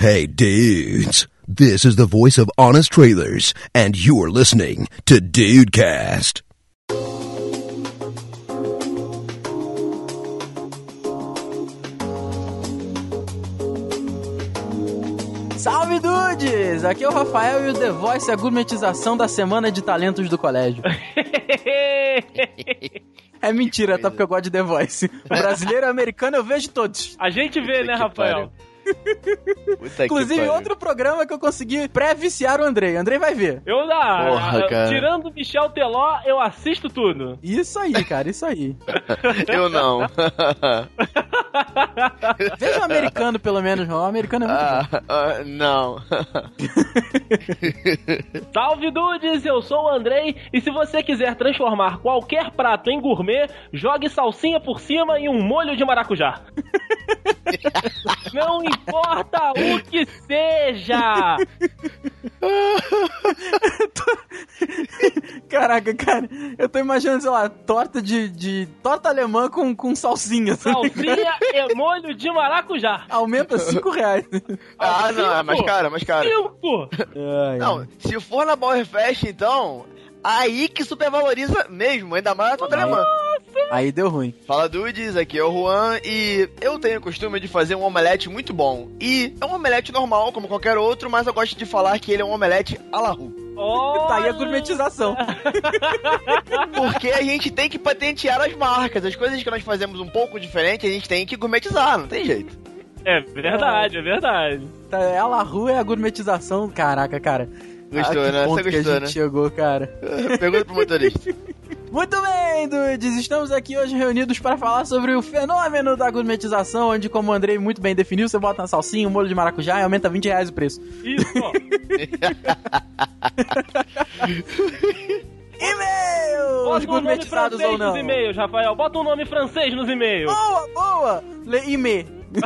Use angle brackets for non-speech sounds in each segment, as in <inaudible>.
Hey, dudes. This is the voice of Honest Trailers, and you're listening to Dudecast. Salve dudes! Aqui é o Rafael e o The Voice é a gourmetização da semana de talentos do colégio. <laughs> É mentira, tá? Porque eu gosto de The Voice. O brasileiro e americano eu vejo todos. A gente vê, né, Rafael? Puta Inclusive, que outro programa que eu consegui pré-viciar o Andrei. Andrei vai ver. Eu, Porra, cara. tirando o Michel Teló, eu assisto tudo. Isso aí, cara, isso aí. <laughs> Eu não. <laughs> Veja o americano, pelo menos. O americano é muito ah, ah, não. <laughs> Salve dudes, eu sou o Andrei e se você quiser transformar qualquer prato em gourmet, jogue salsinha por cima e um molho de maracujá. Não importa o que seja. <laughs> Caraca, cara, eu tô imaginando, sei lá, torta de. de torta alemã com, com salsinha. sabe? Salsinha e molho de maracujá. Aumenta 5 reais. Ah, não, é mais caro, é mais caro. Cinco. Não, se for na Bauer Fest, então, aí que supervaloriza mesmo, ainda mais a torta alemã. Aí deu ruim. Fala Dudes, aqui é o Juan e eu tenho o costume de fazer um omelete muito bom. E é um omelete normal, como qualquer outro, mas eu gosto de falar que ele é um omelete à la rue. Tá aí a Olha. gourmetização. <laughs> Porque a gente tem que patentear as marcas. As coisas que nós fazemos um pouco diferente, a gente tem que gourmetizar, não tem jeito. É verdade, é verdade. Tá, é a La Rue é a gourmetização. Caraca, cara. Gostou, Ah, que né? ponto Você que a gostou, gente né? chegou, cara. <laughs> Pergunta pro motorista. Muito bem, dudes. Estamos aqui hoje reunidos para falar sobre o fenômeno da gourmetização, onde, como o Andrei muito bem definiu, você bota na salsinha, um molho de maracujá e aumenta 20 reais o preço. Isso. <laughs> E-mails! Bota um nome gourmetizados francês ou não? nos e-mails, Rafael. Bota um nome francês nos e-mails. Boa, boa! Le e-mail. <laughs>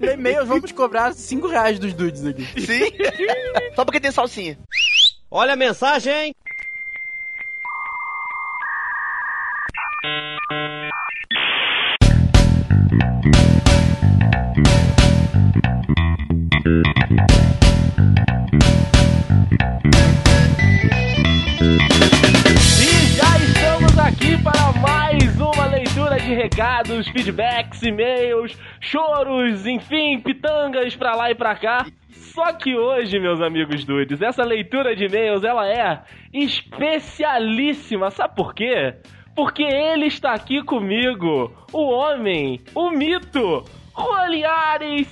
E-mails, vamos cobrar 5 reais dos dudes aqui. Sim. <laughs> Só porque tem salsinha. Olha a mensagem! De recados, feedbacks, e-mails, choros, enfim, pitangas pra lá e pra cá. Só que hoje, meus amigos dudes, essa leitura de e-mails, ela é especialíssima. Sabe por quê? Porque ele está aqui comigo, o homem, o mito, Juan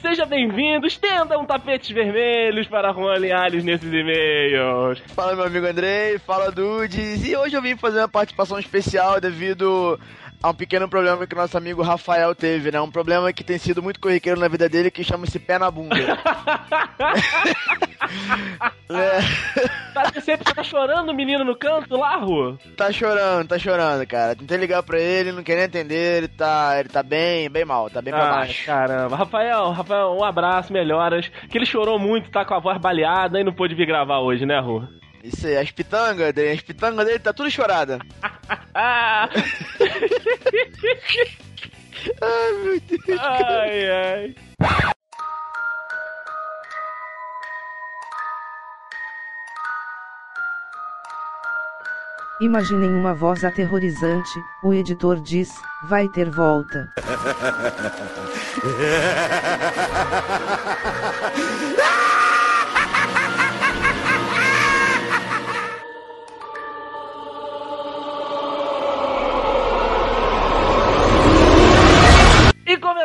seja bem-vindo, estendam tapetes vermelhos para Juan nesses e-mails. Fala, meu amigo Andrei. Fala, Dudes. E hoje eu vim fazer uma participação especial devido a um pequeno problema que nosso amigo Rafael teve, né? Um problema que tem sido muito corriqueiro na vida dele, que chama-se pé na bunda. <laughs> É, Tá sempre tá chorando o menino no canto lá, Rua? tá chorando, tá chorando, cara. Tentei ligar pra ele, não quer nem atender, ele tá, ele tá bem, bem mal, tá bem pra Ai, baixo. caramba. Rafael, Rafael, um abraço, melhoras. Que ele chorou muito, tá com a voz baleada e não pôde vir gravar hoje, né, Rua? Isso aí, as pitangas dele, as pitangas dele tá tudo chorada. Ah! <laughs> Ai, meu Deus. ai, ai. Imaginem uma voz aterrorizante, o editor diz, vai ter volta. <laughs>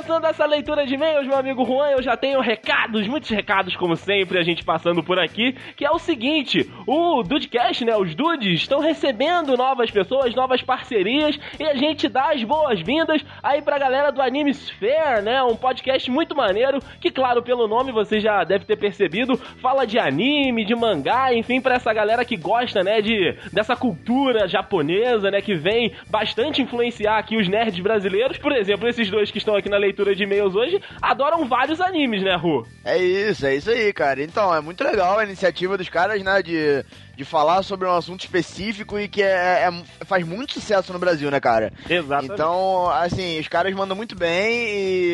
começando essa leitura de e-mails, meu amigo Juan, eu já tenho recados, muitos recados, como sempre, a gente passando por aqui, que é o seguinte, o Dudecast, né, os Dudes, estão recebendo novas pessoas, novas parcerias, e a gente dá as boas-vindas aí pra galera do Anime Sphere, né, um podcast muito maneiro, que claro, pelo nome você já deve ter percebido, fala de anime, de mangá, enfim, pra essa galera que gosta, né, de, dessa cultura japonesa, né, que vem bastante influenciar aqui os nerds brasileiros, por exemplo, esses dois que estão aqui na leitura leitura de e-mails hoje, adoram vários animes, né, Ru? É isso, é isso aí, cara. Então, é muito legal a iniciativa dos caras, né, de, de falar sobre um assunto específico e que é, é- faz muito sucesso no Brasil, né, cara? Exatamente. Então, assim, os caras mandam muito bem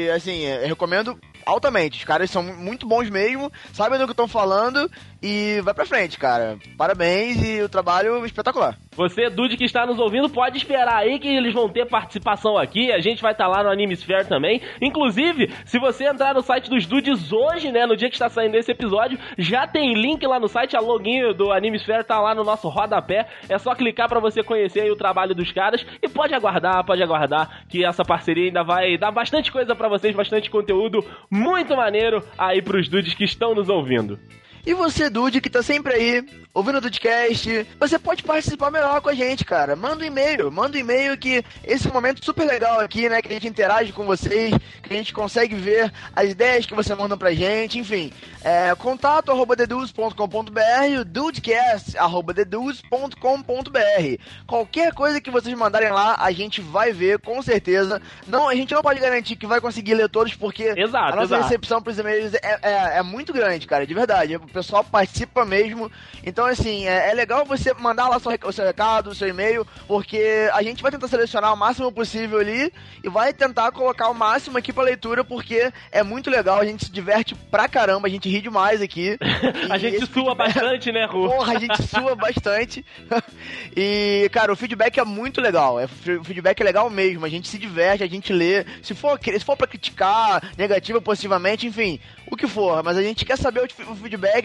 e, assim, eu recomendo altamente. Os caras são muito bons mesmo, sabem do que estão falando e vai pra frente, cara. Parabéns e o trabalho é espetacular. Você, Dude, que está nos ouvindo, pode esperar aí que eles vão ter participação aqui. A gente vai estar lá no Animesphere também. Inclusive, se você entrar no site dos Dudes hoje, né, no dia que está saindo esse episódio, já tem link lá no site, a login do Animesphere tá lá no nosso rodapé. É só clicar para você conhecer o trabalho dos caras e pode aguardar, pode aguardar que essa parceria ainda vai dar bastante coisa para vocês, bastante conteúdo muito maneiro aí pros Dudes que estão nos ouvindo. E você, Dude, que tá sempre aí, ouvindo o Dudecast, você pode participar melhor com a gente, cara. Manda um e-mail, manda um e-mail que esse é momento super legal aqui, né? Que a gente interage com vocês, que a gente consegue ver as ideias que você manda pra gente, enfim. É, contato arroba deduz.com.br, o dudecast arroba deduz.com.br. Qualquer coisa que vocês mandarem lá, a gente vai ver, com certeza. Não, a gente não pode garantir que vai conseguir ler todos, porque Exato, a nossa exato. recepção pros e-mails é, é, é muito grande, cara, de verdade. O pessoal participa mesmo. Então, assim, é, é legal você mandar lá o seu recado, o seu e-mail, porque a gente vai tentar selecionar o máximo possível ali e vai tentar colocar o máximo aqui pra leitura, porque é muito legal, a gente se diverte pra caramba, a gente ri demais aqui. <laughs> A gente sua feedback- bastante, né, Ru? Porra, a gente sua <laughs> bastante. <laughs> e, cara, o feedback é muito legal. É, o feedback é legal mesmo. A gente se diverte, a gente lê. Se for, se for pra criticar, negativo ou positivamente, enfim, o que for. Mas a gente quer saber o, f-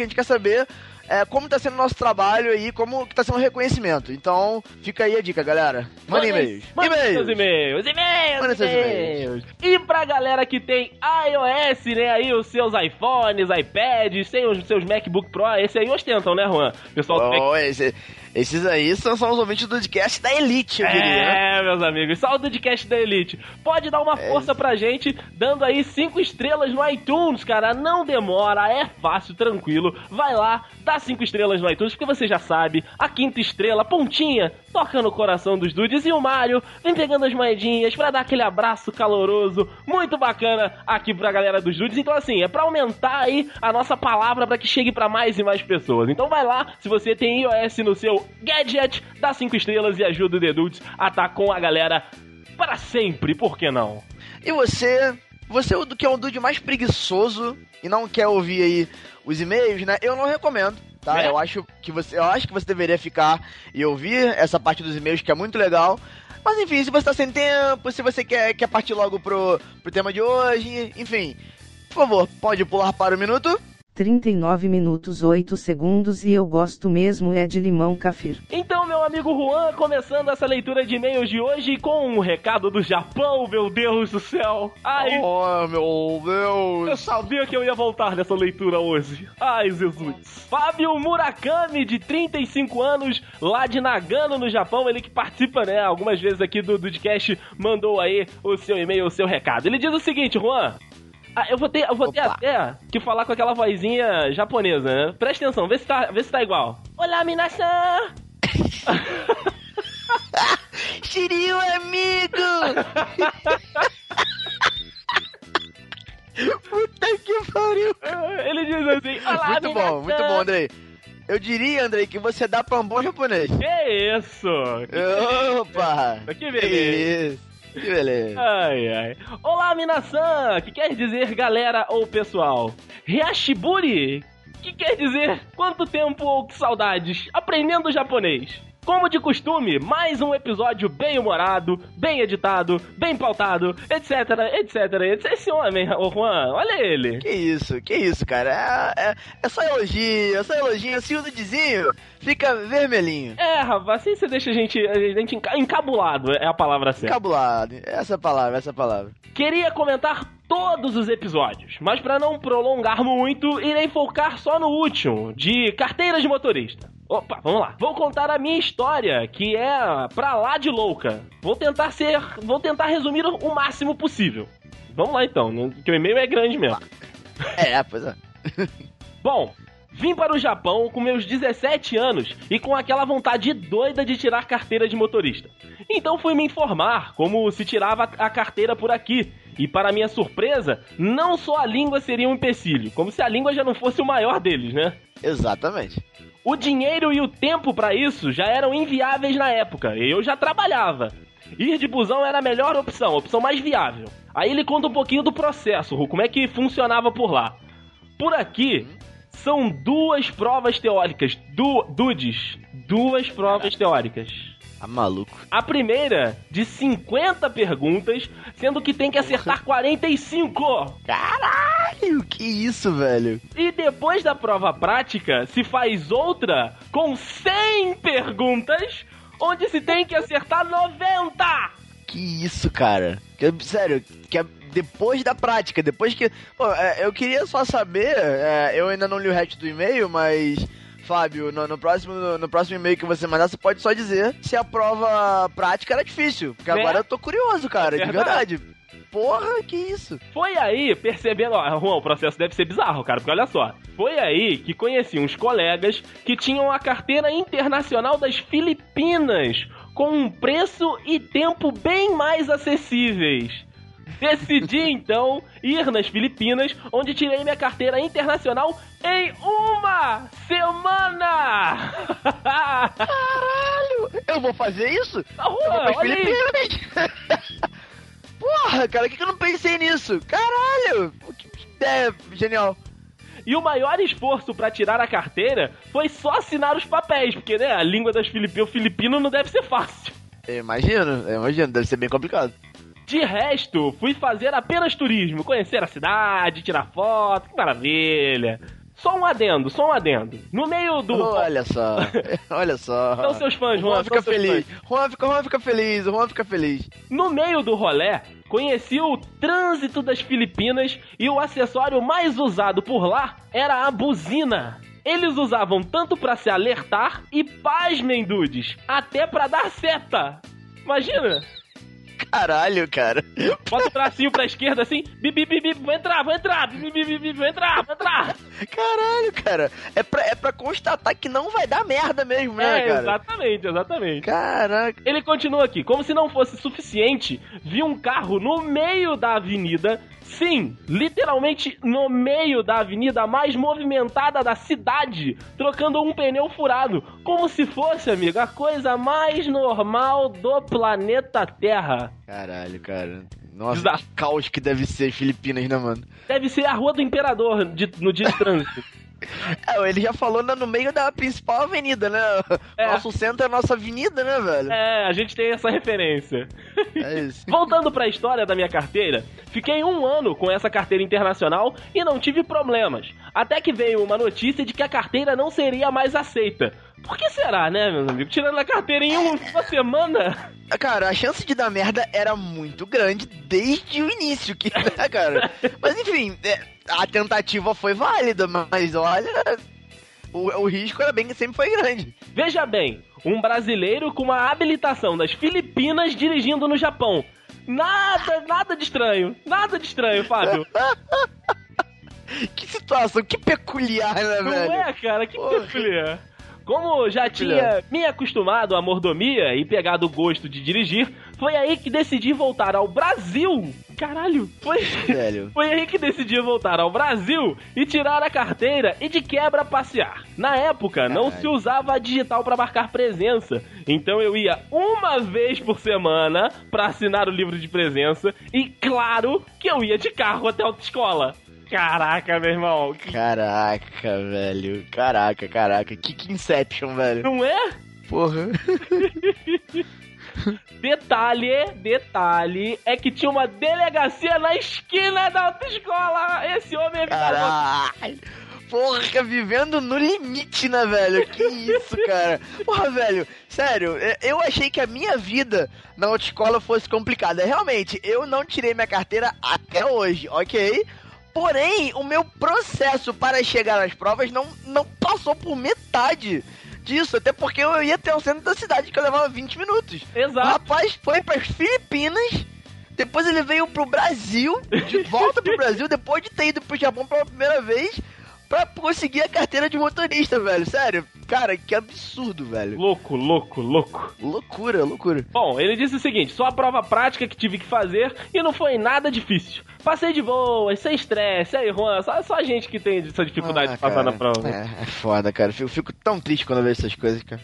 feedback, a gente quer saber é, como tá sendo o nosso trabalho aí, como que tá sendo o reconhecimento. Então, fica aí a dica, galera. Manda e-mails. Manda seus E-mails. e-mails. E-mails, Manda seus e-mails. E pra galera que tem iOS, né, aí os seus iPhones, iPads, tem os seus MacBook Pro, esse aí ostentam, né, Juan? Pessoal do Mac- Oh, esse- esses aí são, são os ouvintes do podcast da Elite, eu diria. né? É, meus amigos, só o Dudcast da Elite. Pode dar uma É. força pra gente, dando aí cinco estrelas no iTunes, cara. Não demora, é fácil, tranquilo. Vai lá, dá cinco estrelas no iTunes, porque você já sabe, a quinta estrela, pontinha, toca no coração dos dudes. E o Mario vem pegando as moedinhas pra dar aquele abraço caloroso, muito bacana aqui pra galera dos dudes. Então, assim, é pra aumentar aí a nossa palavra pra que chegue pra mais e mais pessoas. Então vai lá, se você tem iOS no seu gadget, dá cinco estrelas e ajuda o The Dudes a estar com a galera para sempre, por que não? E você, você o do- que é um dude mais preguiçoso e não quer ouvir aí os e-mails, né? Eu não recomendo, tá? É? Eu acho que você, eu acho que você deveria ficar e ouvir essa parte dos e-mails que é muito legal. Mas enfim, se você tá sem tempo, se você quer, quer partir logo pro, pro tema de hoje, enfim, por favor, pode pular para o minuto. 39 minutos 8 segundos e eu gosto mesmo é de limão cafir. Então, meu amigo Juan, começando essa leitura de e-mails de hoje com um recado do Japão, meu Deus do céu. Ai, Oh, meu Eu Deus. sabia que eu ia voltar nessa leitura hoje. Ai, Jesus. Fábio Murakami, de 35 anos, lá de Nagano, no Japão. Ele que participa, né, algumas vezes aqui do Dudcast, mandou aí o seu e-mail, o seu recado. Ele diz o seguinte, Juan. Ah, eu vou ter, eu vou ter Opa. até que falar com aquela vozinha japonesa, né? Presta atenção, vê se tá, vê se tá igual. Olá, minasan! <laughs> Shiryu, amigo! <laughs> Puta que pariu! Ele diz assim, olá, Muito bom, muito bom, Andrei. Eu diria, Andrei, que você dá pra um bom japonês. Que isso? Opa! Que beleza. Que beleza. Ai, ai. Olá, Minasan, que quer dizer galera ou pessoal. Reashiburi, que quer dizer quanto tempo ou que saudades. Aprendendo japonês. Como de costume, mais um episódio bem humorado, bem editado, bem pautado, etc, etc, etc. Esse homem, ô Juan, olha ele. Que isso, que isso, cara. É, é, é só elogio, é só elogio. Assim o Dudizinho fica vermelhinho. É, rapaz, assim você deixa a gente, a gente enca- encabulado, é a palavra certa. Encabulado. Essa é palavra, essa é palavra. Queria comentar todos os episódios, mas para não prolongar muito, irei focar só no último, de carteira de motorista. Opa, vamos lá. Vou contar a minha história, que é pra lá de louca. Vou tentar ser, vou tentar resumir o máximo possível. Vamos lá então, que o e-mail é grande mesmo. É, pois é. Bom, vim para o Japão com meus 17 anos e com aquela vontade doida de tirar carteira de motorista. Então fui me informar como se tirava a carteira por aqui. E para minha surpresa, não só a língua seria um empecilho, como se a língua já não fosse o maior deles, né? Exatamente. O dinheiro e o tempo para isso já eram inviáveis na época, e eu já trabalhava. Ir de busão era a melhor opção, a opção mais viável. Aí ele conta um pouquinho do processo, Ru, como é que funcionava por lá. Por aqui, são duas provas teóricas, du dudes, duas provas teóricas. Tá maluco. A primeira, de 50 perguntas, sendo que tem que acertar 45. Caralho, que isso, velho? E depois da prova prática, se faz outra com 100 perguntas, onde se tem que acertar 90. Que isso, cara? Que, sério, que é depois da prática, depois que. Pô, é, eu queria só saber, é, eu ainda não li o resto do e-mail, mas. Fábio, no, no próximo, no, próximo e-mail que você mandar, você pode só dizer se a prova prática era difícil. Porque Né? agora eu tô curioso, cara, de Verdade. verdade. Porra, que isso? Foi aí, percebendo, ó, Juan, o processo deve ser bizarro, cara, porque olha só. Foi aí que conheci uns colegas que tinham a carteira internacional das Filipinas, com um preço e tempo bem mais acessíveis. Decidi então ir nas Filipinas, onde tirei minha carteira internacional em uma semana! Caralho! Eu vou fazer isso? Tá, Juan, eu vou. Filipinas. <laughs> Porra, cara, que, que eu não pensei nisso? Caralho! Que que ideia genial. E o maior esforço pra tirar a carteira foi só assinar os papéis, porque né, a língua das Filipinas, o filipino não deve ser fácil. Eu imagino, eu imagino, deve ser bem complicado. De resto, fui fazer apenas turismo, conhecer a cidade, tirar foto, que maravilha. Só um adendo, só um adendo. No meio do. Olha só, <laughs> olha só. São seus fãs, Juan Juan, fica feliz. Juan fica, Juan fica feliz, Juan fica feliz. No meio do rolé, conheci o trânsito das Filipinas e o acessório mais usado por lá era a buzina. Eles usavam tanto pra se alertar e, pasmem, dudes, até pra dar seta. Imagina, Caralho, cara. bota o bracinho pra esquerda assim, bibi, bibi, vou entrar, vou entrar, bibi, bibi, bibi, vou entrar, vou entrar. Caralho, cara. É pra, é pra constatar que não vai dar merda mesmo, né, É, cara? exatamente, exatamente. Caraca. Ele continua aqui, como se não fosse suficiente, vi um carro no meio da avenida. Sim, literalmente no meio da avenida mais movimentada da cidade, trocando um pneu furado, como se fosse, amigo, a coisa mais normal do planeta Terra. Caralho, cara. Nossa, Bizarro. que caos que deve ser Filipinas, né, mano? Deve ser a Rua do Imperador de- no dia de trânsito. <laughs> É, ele já falou no meio da principal avenida, né? É. Nosso centro é a nossa avenida, né, velho? é, a gente tem essa referência. <laughs> É isso. Voltando pra história da minha carteira, fiquei um ano com essa carteira internacional e não tive problemas. Até que veio uma notícia de que a carteira não seria mais aceita. Por que será, né, meus amigos? Tirando a carteira em um- uma semana. <laughs> Cara, a chance de dar merda era muito grande desde o início, que, <laughs> né, cara? Mas enfim, é, a tentativa foi válida, mas olha. O, o risco era bem que sempre foi grande. Veja bem, um brasileiro com uma habilitação das Filipinas dirigindo no Japão. Nada, nada de estranho. Nada de estranho, Fábio. <laughs> Que situação, que peculiar, né, Não velho? é, cara? Que Porra. peculiar. Como já tinha me acostumado à mordomia e pegado o gosto de dirigir, foi aí que decidi voltar ao Brasil. Caralho, foi. Velho. <laughs> Foi aí que decidi voltar ao Brasil e tirar a carteira e de quebra passear. Na época, não Caralho. se usava a digital para marcar presença. Então eu ia uma vez por semana para assinar o livro de presença e claro que eu ia de carro até a autoescola. Caraca, meu irmão. Caraca, velho. Caraca, caraca. Que, que Inception, velho. Não é? Porra. <laughs> Detalhe, detalhe, é que tinha uma delegacia na esquina da autoescola. Esse homem é Caralho. Porra, vivendo no limite, né, velho? Que isso, cara? Porra, velho, sério, é- eu achei que a minha vida na autoescola fosse complicada. Realmente, eu não tirei minha carteira até hoje, ok? Porém, o meu processo para chegar às provas não, não passou por metade disso, até porque eu ia até o centro da cidade que eu levava 20 minutos. O Exato. rapaz foi para as Filipinas, depois ele veio pro Brasil, de <laughs> volta pro Brasil, depois de ter ido pro Japão pela primeira vez, pra conseguir a carteira de motorista, velho. Sério, Cara, que absurdo, velho. Louco, louco, louco. Loucura, loucura. Bom, ele disse o seguinte: só a prova prática que tive que fazer e não foi nada difícil. Passei de boa, sem estresse. Aí, Juan, só, só a gente que tem essa dificuldade Ah, de passar cara, na prova. É, é foda, cara. Eu fico, fico tão triste quando eu vejo essas coisas, cara.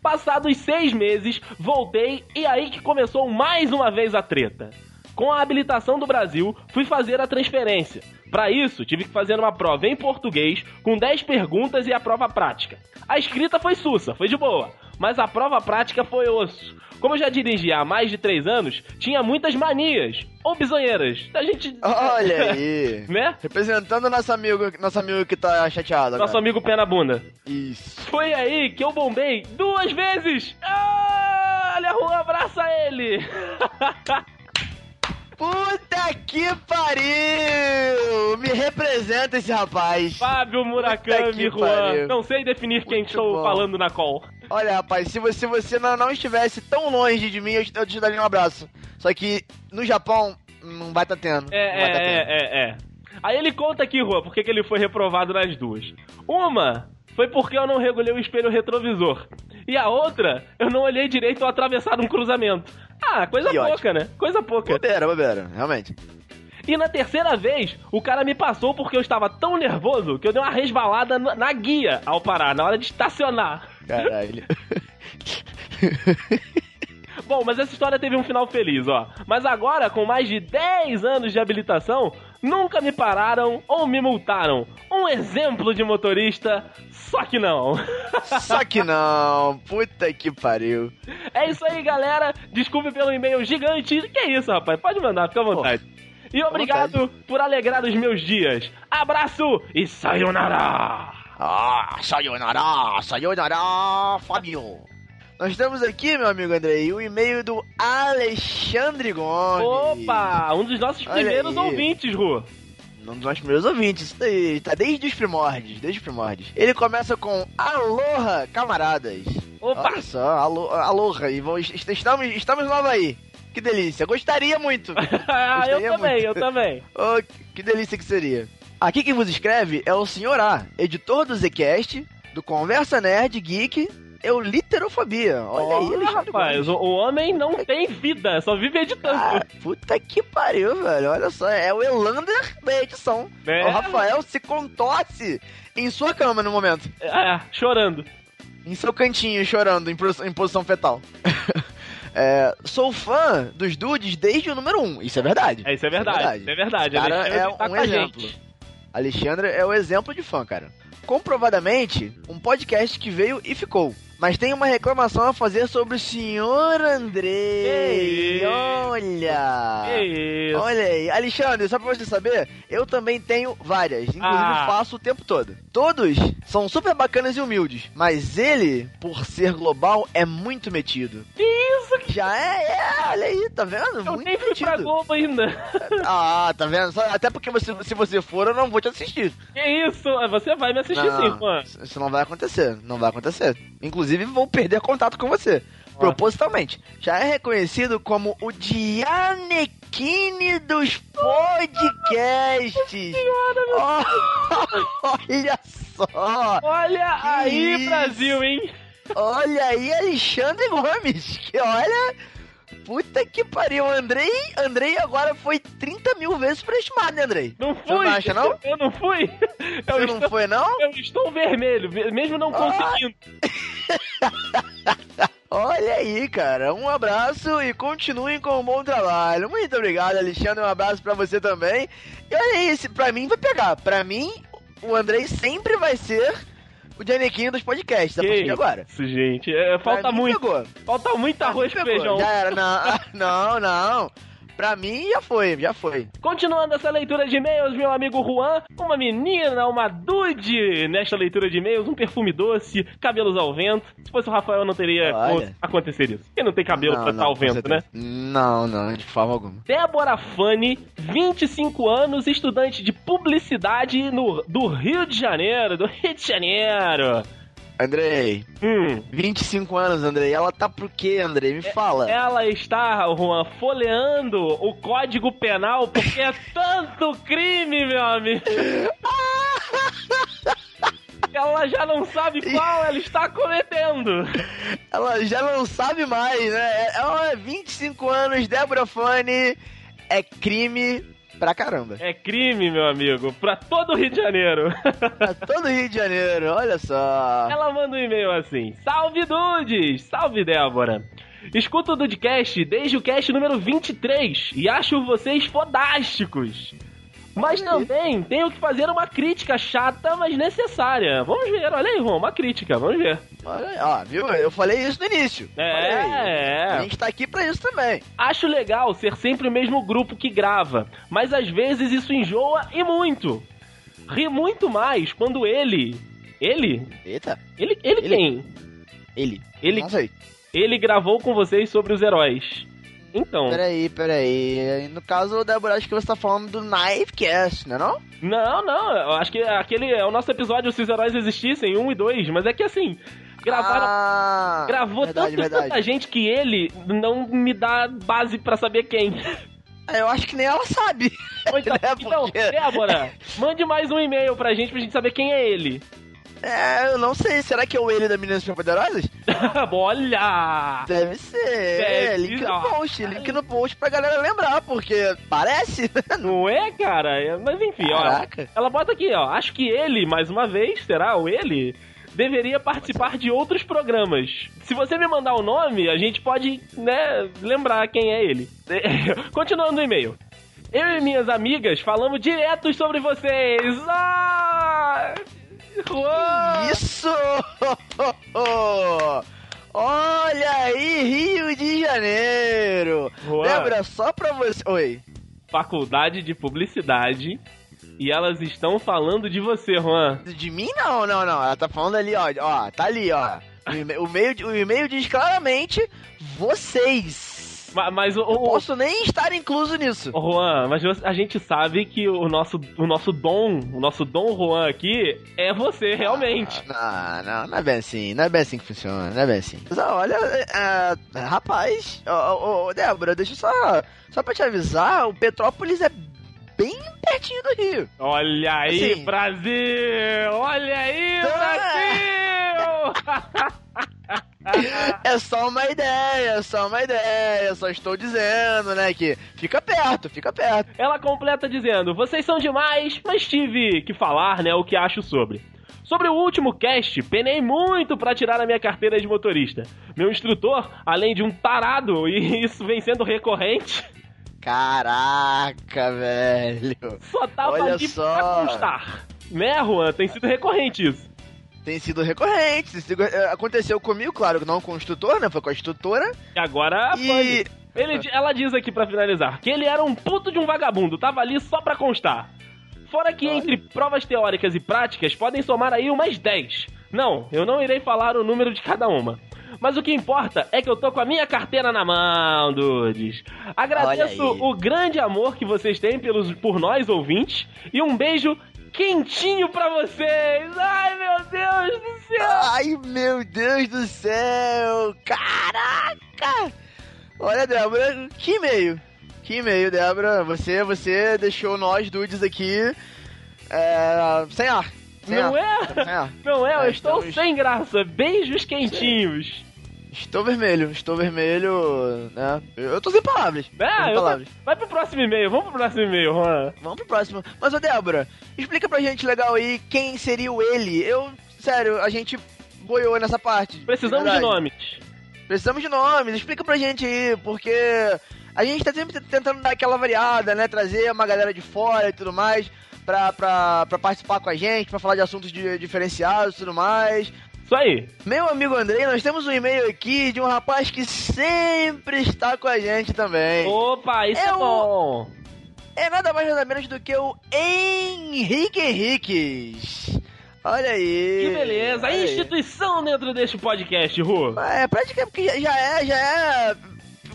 Passados seis meses, voltei e aí que começou mais uma vez a treta. Com a habilitação do Brasil, fui fazer a transferência. Para isso, tive que fazer uma prova em português, com 10 perguntas e a prova prática. A escrita foi sussa, foi de boa, mas a prova prática foi osso. Como eu já dirigia há mais de 3 anos, tinha muitas manias, ou bisonheiras. A gente. Olha <laughs> aí. né? Representando nosso amigo, nosso amigo que tá chateado. Nosso cara. amigo pé na bunda. Isso. Foi aí que eu bombei duas vezes! Ah, olha, Juan, abraça ele! <laughs> Puta que pariu! Me representa esse rapaz. Fábio Murakami, Juan. pariu. Não sei definir quem Muito estou bom. falando na call. Olha, rapaz, se você, você não, não estivesse tão longe de mim, eu te, eu te daria um abraço. Só que no Japão não vai tá tendo. É, tá é, tendo. é, é, é. Aí ele conta aqui, Juan, por que ele foi reprovado nas duas. Uma foi porque eu não regulei o espelho retrovisor. E a outra, eu não olhei direito ao atravessar um cruzamento. Ah, coisa pouca, né? Coisa pouca. Bobeira, bobeira, realmente. E na terceira vez, o cara me passou porque eu estava tão nervoso que eu dei uma resbalada na na guia ao parar, na hora de estacionar. Caralho. <laughs> Bom, mas essa história teve um final feliz, ó. Mas agora, com mais de 10 anos de habilitação, nunca me pararam ou me multaram. Um exemplo de motorista, só que não. <laughs> Só que não. Puta que pariu. É isso aí, galera. Desculpe pelo e-mail gigante. Que é isso, rapaz? Pode mandar, fica à vontade. E obrigado por alegrar os meus dias. Abraço e sayonara! Ah, sayonara, sayonara, Fábio. Nós temos aqui, meu amigo Andrei, o e-mail do Alexandre Gomes. Opa! Um dos nossos Olha primeiros aí. ouvintes, Ru. Um dos nossos primeiros ouvintes, isso daí, tá desde os primórdios, desde os primórdios. Ele começa com Aloha, camaradas. Opa! Olha só, alo, aloha, e vamos, est- estamos, estamos no Havaí. Que delícia, gostaria muito. <laughs> ah, eu também, muito. eu também. <laughs> Oh, que delícia que seria. Aqui quem vos escreve é o Sr. A, editor do Zcast, do Conversa Nerd Geek, eu literofobia. Olha aí, Ó, Alexandre rapaz, o, o homem não tem vida, só vive editando. Ah, puta que pariu, velho. Olha só, é o Elander da edição. É. O Rafael se contorce em sua cama no momento. É, chorando. Em seu cantinho, chorando, em, pos- em posição fetal. <laughs> É, sou fã dos dudes desde o número 1. Um. Isso é verdade. É, isso é verdade. Isso é verdade. O cara Alexandre é um exemplo. gente. Alexandre é o exemplo de fã, cara. Comprovadamente, um podcast que veio e ficou. Mas tem uma reclamação a fazer sobre o senhor Andrei. Que isso? Olha! Que isso. Olha aí, Alexandre, só pra você saber, eu também tenho várias, inclusive Ah. faço o tempo todo. Todos são super bacanas e humildes, mas ele, por ser global, é muito metido. Que isso? Já é, é olha aí, tá vendo? Eu muito nem fui pra metido. Globo ainda. <laughs> Ah, tá vendo? Só- Até porque você, se você for, eu não vou te assistir. Que isso? Você vai me assistir Não, sim, fã. Isso não vai acontecer, não vai acontecer. Inclusive, vou perder contato com você. Propositalmente. Já é reconhecido como o Giannequini dos podcasts. Oh, olha só. Olha aí, isso? Brasil, hein? Olha aí, Alexandre Gomes. Que olha. Puta que pariu. Andrei, Andrei agora foi 30 mil vezes superestimado, né, Andrei? Não Você fui. não acha, não? Eu não fui. Eu Você estou, não foi, não? eu estou vermelho, ve- mesmo não Ah. conseguindo. <laughs> Olha aí, cara. Um abraço e continuem com o bom trabalho. Muito obrigado, Alexandre. Um abraço pra você também. E olha aí, pra mim vai pegar. Pra mim, o Andrei sempre vai ser o Janequinho dos podcasts a Que partir de agora. Isso, gente. É, falta muito. Pegou. Falta muito arroz pegou. feijão. Já era. Não, <laughs> não, não. Pra mim já foi, já foi. Continuando essa leitura de e-mails, meu amigo Juan, uma menina, uma dude nesta leitura de e-mails, um perfume doce, cabelos ao vento. Se fosse o Rafael, não teria acontecer isso. Porque não tem cabelo Não, pra estar ao com vento, certeza. né? Não, não, de forma alguma. Débora Fani, 25 anos, estudante de publicidade no, do Rio de Janeiro, do Rio de Janeiro. Andrei, Hum, 25 anos, Andrei. Ela tá por quê, Andrei? Me fala. ela está, Juan, folheando o Código Penal porque é <laughs> tanto crime, meu amigo. <laughs> ela já não sabe qual ela está cometendo. Ela já não sabe mais, né? Ela é 25 anos, Débora Fone. É crime pra caramba. É crime, meu amigo, pra todo o Rio de Janeiro. <laughs> Pra todo Rio de Janeiro, olha só. Ela manda um e-mail assim: Salve Dudes! Salve Débora! Escuto o Dudecast desde o cast número 23 e acho vocês fodásticos. Mas também tenho que fazer uma crítica chata, mas necessária. Vamos ver, olha aí, Ron, uma crítica, vamos ver. Olha ó, viu? Eu falei isso no início. É, é. A gente tá aqui pra isso também. Acho legal ser sempre o mesmo grupo que grava, mas às vezes isso enjoa e muito. Ri muito mais quando ele. Ele? Eita, Ele, ele, Ele. quem? ele. Ele, Não sei. ele gravou com vocês sobre os heróis. Então. Peraí, peraí. No caso, Débora, acho que você tá falando do Knifecast, né não? Não, não, eu acho que aquele é o nosso episódio Se os Heróis Existissem, um e dois, mas é que assim, gravaram. Ah, gravou verdade, tanto, verdade. tanta gente que ele não me dá base pra saber quem. Ah, Eu acho que nem ela sabe. É, <laughs> Né, então, porque- Débora, mande mais um e-mail pra gente pra gente saber quem é ele. É, eu não sei. Será que é o ele da Meninas Superpoderosas? <laughs> Olha! Deve ser. Deve, link no ó. post. Link no post pra galera lembrar, porque parece. <laughs> Não é, cara? É, Mas enfim, ó. Caraca. Ela bota aqui, ó. Acho que ele, mais uma vez, será o ele? Deveria participar de outros programas. Se você me mandar o nome, a gente pode, né, lembrar quem é ele. <laughs> Continuando o e-mail. Eu e minhas amigas falamos direto sobre vocês. Ah! Uau! Isso! <laughs> Olha aí, Rio de Janeiro! Juan. Débora, só pra você. Oi. Faculdade de Publicidade. E elas estão falando de você, Juan. De mim não, não, não. Ela tá falando ali, ó. Ó, tá ali, ó. O e-mail, o e-mail diz claramente vocês. Ma- Mas o, o, posso nem estar incluso nisso. Juan, mas a gente sabe que o nosso, o nosso dom, o nosso dom Juan aqui é você, realmente. Ah, Não, não, não é bem assim, não é bem assim que funciona, não é bem assim. Mas, olha, é, é, rapaz, ô, ô, Débora, deixa eu só, só pra te avisar, o Petrópolis é bem pertinho do Rio. Olha aí, Assim. Brasil! Olha aí, Tá. Brasil! <laughs> É só uma ideia, é só uma ideia, só estou dizendo, né, que fica perto, fica perto. Ela completa dizendo: Vocês são demais, mas tive que falar, né, o que acho sobre. Sobre o último cast, penei muito pra tirar a minha carteira de motorista. Meu instrutor, além de um tarado, <laughs> e isso vem sendo recorrente, Caraca, velho. só tava Olha ali só. pra constar. Né, Juan? Tem sido recorrente isso. Tem sido recorrente, tem sido- é, aconteceu comigo, claro, não com o instrutor, né, foi com a instrutora. E agora a E-. Ele, ela diz aqui pra finalizar que ele era um puto de um vagabundo, tava ali só pra constar. Fora que Olha. entre provas teóricas e práticas podem somar aí umas 10. Não, eu não irei falar o número de cada uma. Mas o que importa é que eu tô com a minha carteira na mão, dudes. Agradeço o grande amor que vocês têm pelos, por nós ouvintes e um beijo quentinho pra vocês. Ai, meu Deus do céu. Ai, meu Deus do céu! Caraca! Olha, Débora, que e-mail. Que e-mail, Débora. Você, você deixou nós dudes aqui é, sem ar. Sem Não ar. é? Sem ar. Não é, eu É, estou estamos- sem graça. Beijos quentinhos. Estou vermelho, estou vermelho, né? Eu tô sem palavras. Tô Ah, sem eu palavras. Vai pro próximo e-mail, vamos pro próximo e-mail, Juan. Vamos pro próximo. Mas, ô Débora, explica pra gente legal aí quem seria o ele. Eu, sério, a gente boiou nessa parte. Precisamos de verdade. nomes. Precisamos de nomes, explica pra gente aí, porque a gente tá sempre tentando dar aquela variada, né? Trazer uma galera de fora e tudo mais pra, pra, pra participar com a gente, pra falar de assuntos di- diferenciados e tudo mais. Isso aí. Meu amigo Andrei, nós temos um e-mail aqui de um rapaz que sempre está com a gente também. Opa, isso é, É o- bom. É nada mais nada menos do que o Henrique Henriques. Olha aí. Que beleza. A olha aí. instituição dentro deste podcast, Ru. É, praticamente porque já- já é, já é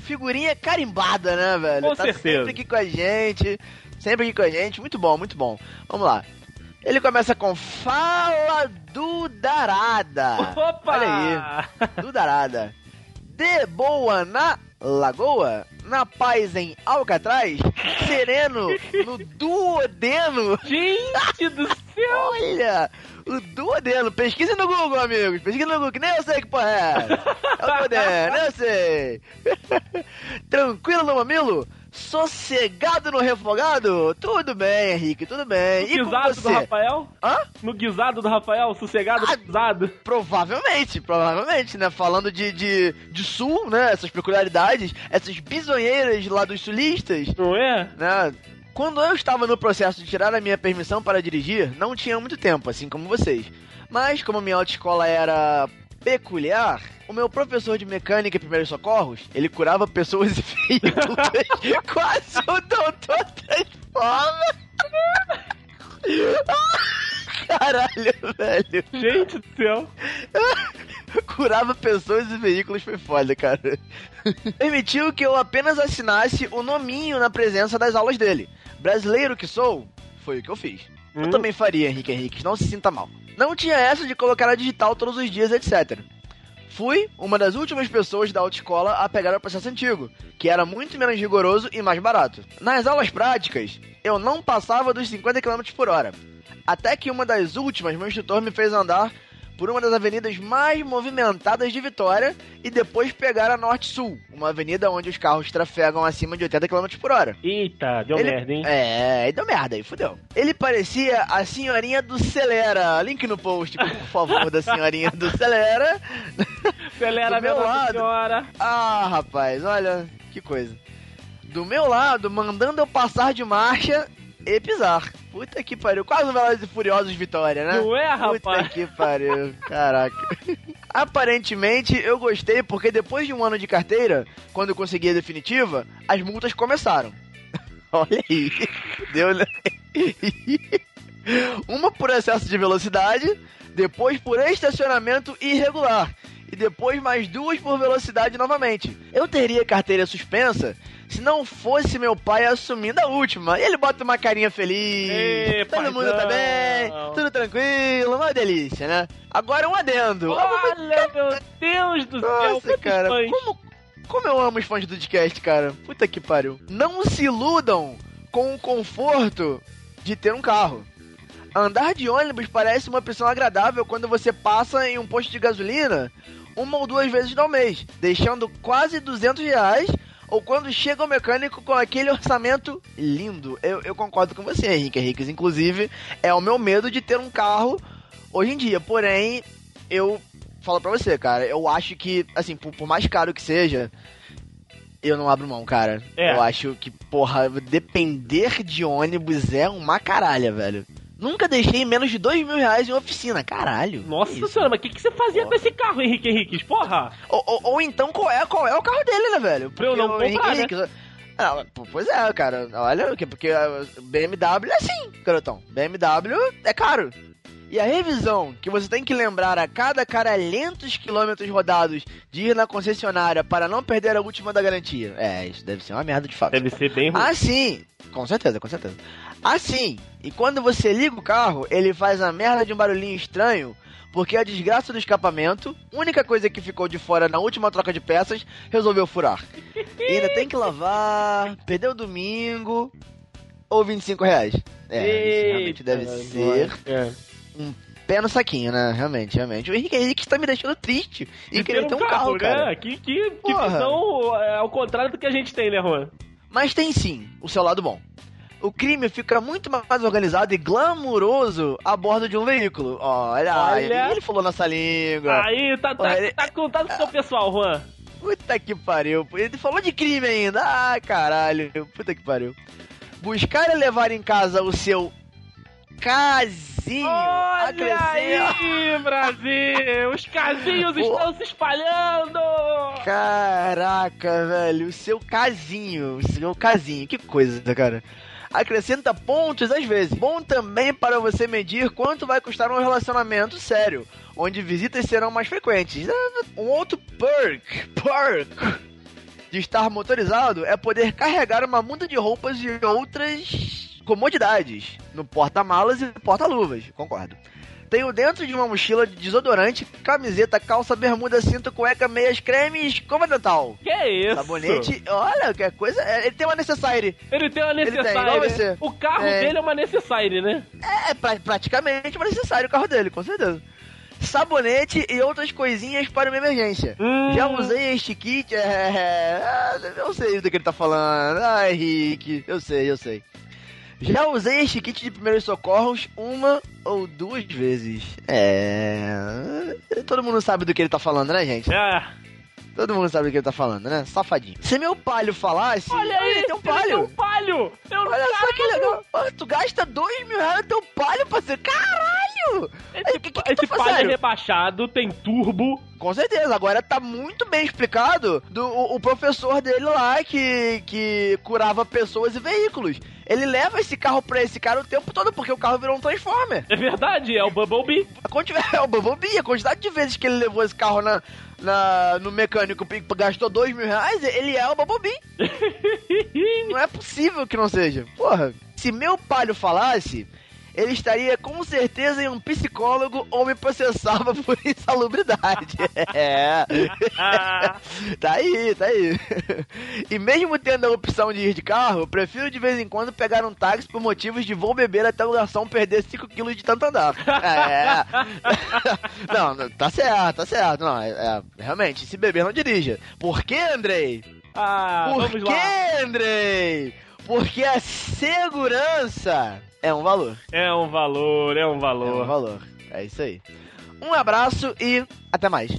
figurinha carimbada, né, velho? Com tá certeza. sempre aqui com a gente, sempre aqui com a gente, muito bom, muito bom. Vamos lá. Ele começa com Fala do Darada. Opa! Olha aí, do Darada. De boa na Lagoa, na paz em Alcatraz, sereno no Duodeno. Gente do Olha, o duodeno. Pesquisa no Google, amigos. Pesquisa no Google, que nem eu sei que porra é. É o duodeno, eu sei. <laughs> Tranquilo no mamilo? Sossegado no refogado? Tudo bem, Henrique, tudo bem. No E guisado do Rafael? Hã? No guisado do Rafael, sossegado Ah, guisado. Provavelmente, provavelmente, né? Falando de, de, de sul, né? Essas peculiaridades, essas bisonheiras lá dos sulistas, Não é? né? Quando eu estava no processo de tirar a minha permissão para dirigir, não tinha muito tempo, assim como vocês. Mas como minha autoescola era peculiar, o meu professor de mecânica e primeiros socorros, ele curava pessoas <laughs> e veículos quase o doutor transforma. Caralho, velho. Gente do céu. Curava pessoas e veículos foi foda, cara. Permitiu que eu apenas assinasse o nominho na presença das aulas dele. Brasileiro que sou, foi o que eu fiz. Eu Hum. também faria, Henrique Henrique, não se sinta mal. Não tinha essa de colocar a digital todos os dias, etc. Fui uma das últimas pessoas da autoescola a pegar o processo antigo, que era muito menos rigoroso e mais barato. Nas aulas práticas, eu não passava dos 50 km por hora. Até que uma das últimas, meu instrutor me fez andar por uma das avenidas mais movimentadas de Vitória e depois pegar a Norte-Sul, uma avenida onde os carros trafegam acima de 80 km por hora. Eita, deu Ele- merda, hein? É, deu merda, aí fudeu. Ele parecia a senhorinha do Celera. Link no post, por favor, da senhorinha do Celera. <laughs> Acelera, do meu lado. senhora. Ah, rapaz, olha que coisa. Do meu lado, mandando eu passar de marcha e pisar. Puta que pariu. Quase um Velozes e Furiosos Vitória, né? Não é, Puta rapaz? que pariu. Caraca. Aparentemente, eu gostei porque depois de um ano de carteira, quando eu consegui a definitiva, as multas começaram. <laughs> Olha aí. Deu, né? <laughs> Uma por excesso de velocidade, depois por estacionamento irregular. E depois mais duas por velocidade novamente. Eu teria carteira suspensa se não fosse meu pai assumindo a última. E ele bota uma carinha feliz. Ê, todo paizão. mundo tá bem, tudo tranquilo, uma delícia, né? Agora um adendo. Olha, meu Deus do céu. Nossa, quantos cara, como, como eu amo os fãs do podcast, cara. Puta que pariu. Não se iludam com o conforto de ter um carro. Andar de ônibus parece uma opção agradável quando você passa em um posto de gasolina uma ou duas vezes no mês, deixando quase 200 reais, ou quando chega o mecânico com aquele orçamento lindo. Eu, eu concordo com você, Henrique Henriques. Inclusive, é o meu medo de ter um carro hoje em dia. Porém, eu falo pra você, cara, eu acho que, assim, por, por mais caro que seja, eu não abro mão, cara. É. Eu acho que, porra, depender de ônibus é uma caralha, velho. Nunca deixei menos de dois mil reais em oficina, caralho. Nossa isso? senhora, mas o que, que você fazia com esse carro, Henrique Henriques? Porra! Ou, ou- ou então, qual é, qual é o carro dele, né, velho? Pra eu não o Henrique comprar, né? Henrique- Ah, pô, pois é, cara. Olha, que- porque a BMW é assim, garotão. BMW é caro. E a revisão que você tem que lembrar a cada caralhentos quilômetros rodados de ir na concessionária para não perder a última da garantia. É, isso deve ser uma merda de fato. Deve ser bem ruim. Assim, com certeza, com certeza. Assim, e quando você liga o carro, ele faz a merda de um barulhinho estranho, porque a desgraça do escapamento, única coisa que ficou de fora na última troca de peças, resolveu furar. E ainda tem que lavar, perdeu o domingo, ou 25 reais. É, isso realmente deve ser É. pé no saquinho, né? Realmente, realmente. O Henrique Henrique está me deixando triste e querer ter um carro, cara. né? Que, que, que visão é, ao contrário do que a gente tem, né, Juan? Mas tem sim o seu lado bom. O crime fica muito mais organizado e glamuroso a bordo de um veículo. Olha, Olha. ele falou nossa língua. Aí, tá, tá, Olha, tá contado com o seu pessoal, Juan. Puta que pariu. Ele falou de crime ainda. Ah, caralho. Puta que pariu. Buscar e levar em casa o seu casinho Olha aí, Brasil! Os casinhos <laughs> estão se espalhando! Caraca, velho, o seu casinho, o seu casinho, que coisa, cara. Acrescenta pontos às vezes. Bom também para você medir quanto vai custar um relacionamento sério, onde visitas serão mais frequentes. Um outro perk, <laughs> perk de estar motorizado é poder carregar uma muda de roupas e outras comodidades no porta-malas e porta-luvas, concordo. Tenho dentro de uma mochila de desodorante, camiseta, calça, bermuda, cinto, cueca, meias, creme e escova dental. Que isso? Sabonete, olha, que coisa. é, Ele tem uma necessaire. Ele tem uma tem, necessaire. igual você. O carro Tem. dele é uma necessaire, né? É, É, pra- praticamente foi necessário o carro dele, com certeza. Sabonete e outras coisinhas para uma emergência. Hum. Já usei este kit, é... Eu sei do que ele tá falando. Ai, Rick, eu sei, eu sei. Já usei este kit de primeiros socorros uma ou duas vezes. É... Todo mundo sabe do que ele tá falando, né, gente? É. Todo mundo sabe do que ele tá falando, né? Safadinho. Se meu palho falasse... Olha aí, ele tem um ele tem palho. um palho. Eu Olha só que legal. Tu gasta dois mil reais no teu palho, parceiro. Caralho! Esse, que- que que esse faz, palho é sério? rebaixado, tem turbo. Com certeza, agora tá muito bem explicado do o, o professor dele lá que, que curava pessoas e veículos. Ele leva esse carro pra esse cara o tempo todo porque o carro virou um Transformer. É verdade, é o Bumblebee. <laughs> É o Bumblebee, a quantidade de vezes que ele levou esse carro na, na, no mecânico e gastou dois mil reais, ele é o Bumblebee. <laughs> Não é possível que não seja. Porra, se meu palho falasse, ele estaria com certeza em um psicólogo ou me processava <laughs> por insalubridade. É. <laughs> Tá aí, tá aí. E mesmo tendo a opção de ir de carro, prefiro de vez em quando pegar um táxi por motivos de vou beber até o garçom perder 5 quilos de tanto andar. É. <laughs> Não, tá certo, tá certo. Não, é, é, realmente, se beber não dirija. Por quê, Andrei? ah, Por quê, lá. Andrei? Porque a segurança é um valor. É um valor, é um É um valor. valor. É isso aí. Um abraço e até mais.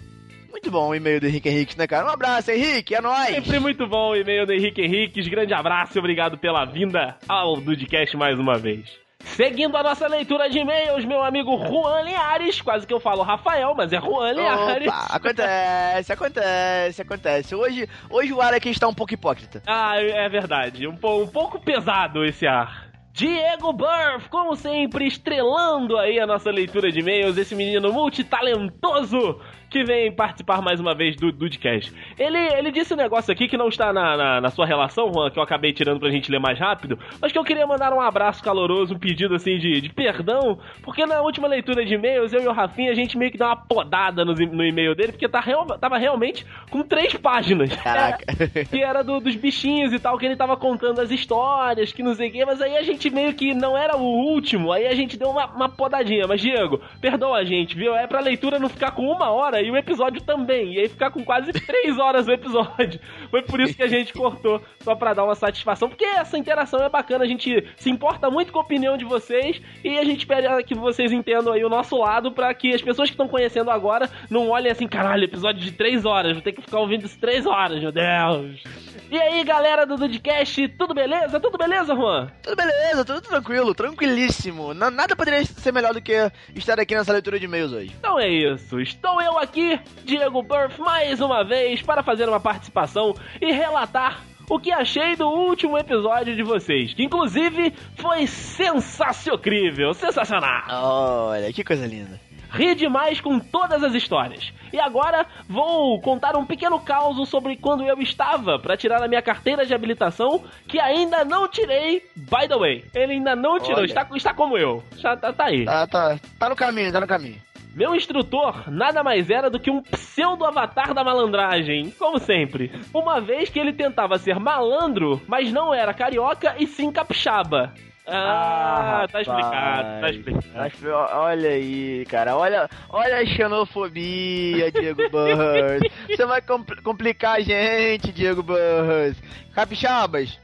Muito bom o e-mail do Henrique Henrique, né, cara? Um abraço, Henrique, é nóis! Sempre muito bom o e-mail do Henrique Henriques. Grande abraço e obrigado pela vinda ao Dudcast mais uma vez. Seguindo a nossa leitura de e-mails, meu amigo Juan Linhares, quase que eu falo Rafael, mas é Juan Linhares. Opa, acontece, acontece, acontece. Hoje, hoje o ar aqui está um pouco hipócrita. Ah, é verdade. Um, um pouco pesado esse ar. Diego Burff, como sempre, estrelando aí a nossa leitura de e-mails, esse menino multitalentoso que vem participar mais uma vez do Dudcast. Ele, ele disse um negócio aqui que não está na, na, na sua relação, Juan, que eu acabei tirando pra gente ler mais rápido, mas que eu queria mandar um abraço caloroso, um pedido assim de, de perdão, porque na última leitura de e-mails, eu e o Rafinha, a gente meio que deu uma podada no, no e-mail dele, porque tá real, tava realmente com três páginas. Caraca. <laughs> que era do- dos bichinhos e tal, que ele tava contando as histórias, que não sei o quê, mas aí a gente meio que não era o último, aí a gente deu uma, uma podadinha. Mas, Diego, perdoa a gente, viu? É pra leitura não ficar com uma hora e o episódio também, e aí ficar com quase <laughs> três horas o episódio. Foi por isso que a gente cortou, só pra dar uma satisfação, porque essa interação é bacana, a gente se importa muito com a opinião de vocês e a gente espera que vocês entendam aí o nosso lado pra que as pessoas que estão conhecendo agora não olhem assim, caralho, episódio de três horas, vou ter que ficar ouvindo isso três horas, meu Deus. E aí, galera do Dudcast, tudo beleza? Tudo beleza, Juan? Tudo beleza, tudo tranquilo, tranquilíssimo. Na- nada poderia ser melhor do que estar aqui nessa leitura de e-mails hoje. Então é isso, estou eu aqui, Diego Burff, mais uma vez para fazer uma participação e relatar o que achei do último episódio de vocês, que inclusive foi sensacional, sensacional. Olha, que coisa linda. Ri demais com todas as histórias. E agora vou contar um pequeno caos sobre quando eu estava para tirar a minha carteira de habilitação, que ainda não tirei, by the way. Ele ainda não tirou, Olha. está, está como eu. Já tá, tá aí. Tá, tá, tá no caminho, tá no caminho. Meu instrutor nada mais era do que um pseudo-avatar da malandragem, como sempre. Uma vez que ele tentava ser malandro, mas não era carioca e sim capixaba. Ah, tá explicado, tá explicado. Olha aí, cara. Olha, olha a xenofobia, Diego Burrs. Você vai compl- complicar a gente, Diego Burrs. Capixabas,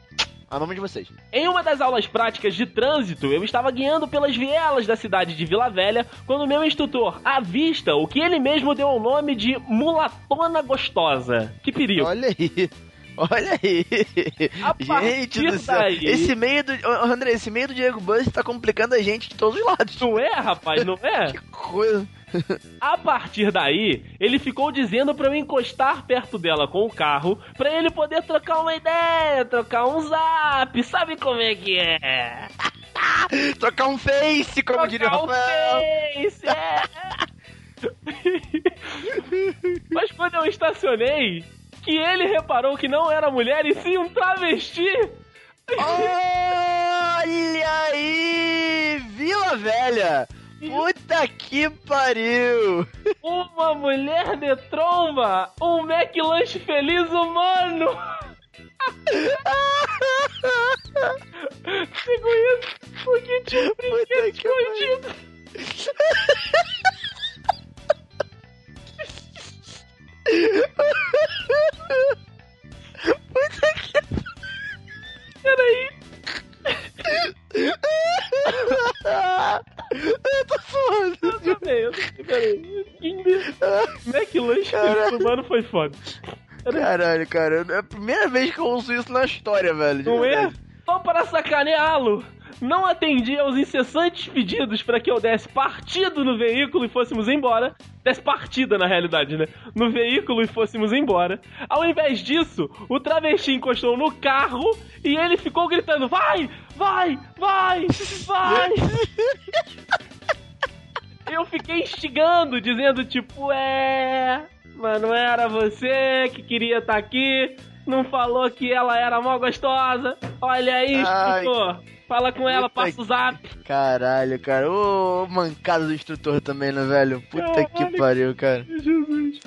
amamos de vocês. Em uma das aulas práticas de trânsito, eu estava guiando pelas vielas da cidade de Vila Velha quando meu instrutor avista o que ele mesmo deu o nome de mulatona gostosa. Que perigo. Olha aí. Olha aí. A <laughs> Gente do céu. daí- Esse meio do. André, esse meio do Diego Burrs tá complicando a gente de todos os lados. Não é, rapaz, não é? <laughs> Que coisa. A partir daí, ele ficou dizendo pra eu encostar perto dela com o carro, pra ele poder trocar uma ideia, trocar um zap, sabe como é que é? <laughs> Trocar um face, como diria o Trocar um Rafael. face, é. Mas quando eu estacionei, que ele reparou que não era mulher e sim um travesti. Olha aí! Vila Velha! Puta que pariu! Uma mulher de tromba, um McLanche feliz humano. <laughs> Você conhece? Porque tinha um brinquedo escondido. <laughs> Peraí. Eu tô suando. Eu também, eu também, peraí. McLanche mano foi foda. Caralho, cara. É a primeira vez que eu ouço isso na história, velho. Não é? Só para sacaneá-lo. Não atendi aos incessantes pedidos para que eu desse partido no veículo e fôssemos embora. Desse partida, na realidade, né? No veículo e fôssemos embora. Ao invés disso, o travesti encostou no carro e ele ficou gritando: Vai! Vai! Vai! Vai! Eu fiquei instigando, dizendo tipo, é. Mas não era você que queria estar aqui. Não falou que ela era mó gostosa. Olha aí, Ai. instrutor. Fala com ela, Puta passa o zap. Caralho, cara. Ô, mancada do instrutor também, né, velho? Puta que Caralho. pariu, cara. Jesus.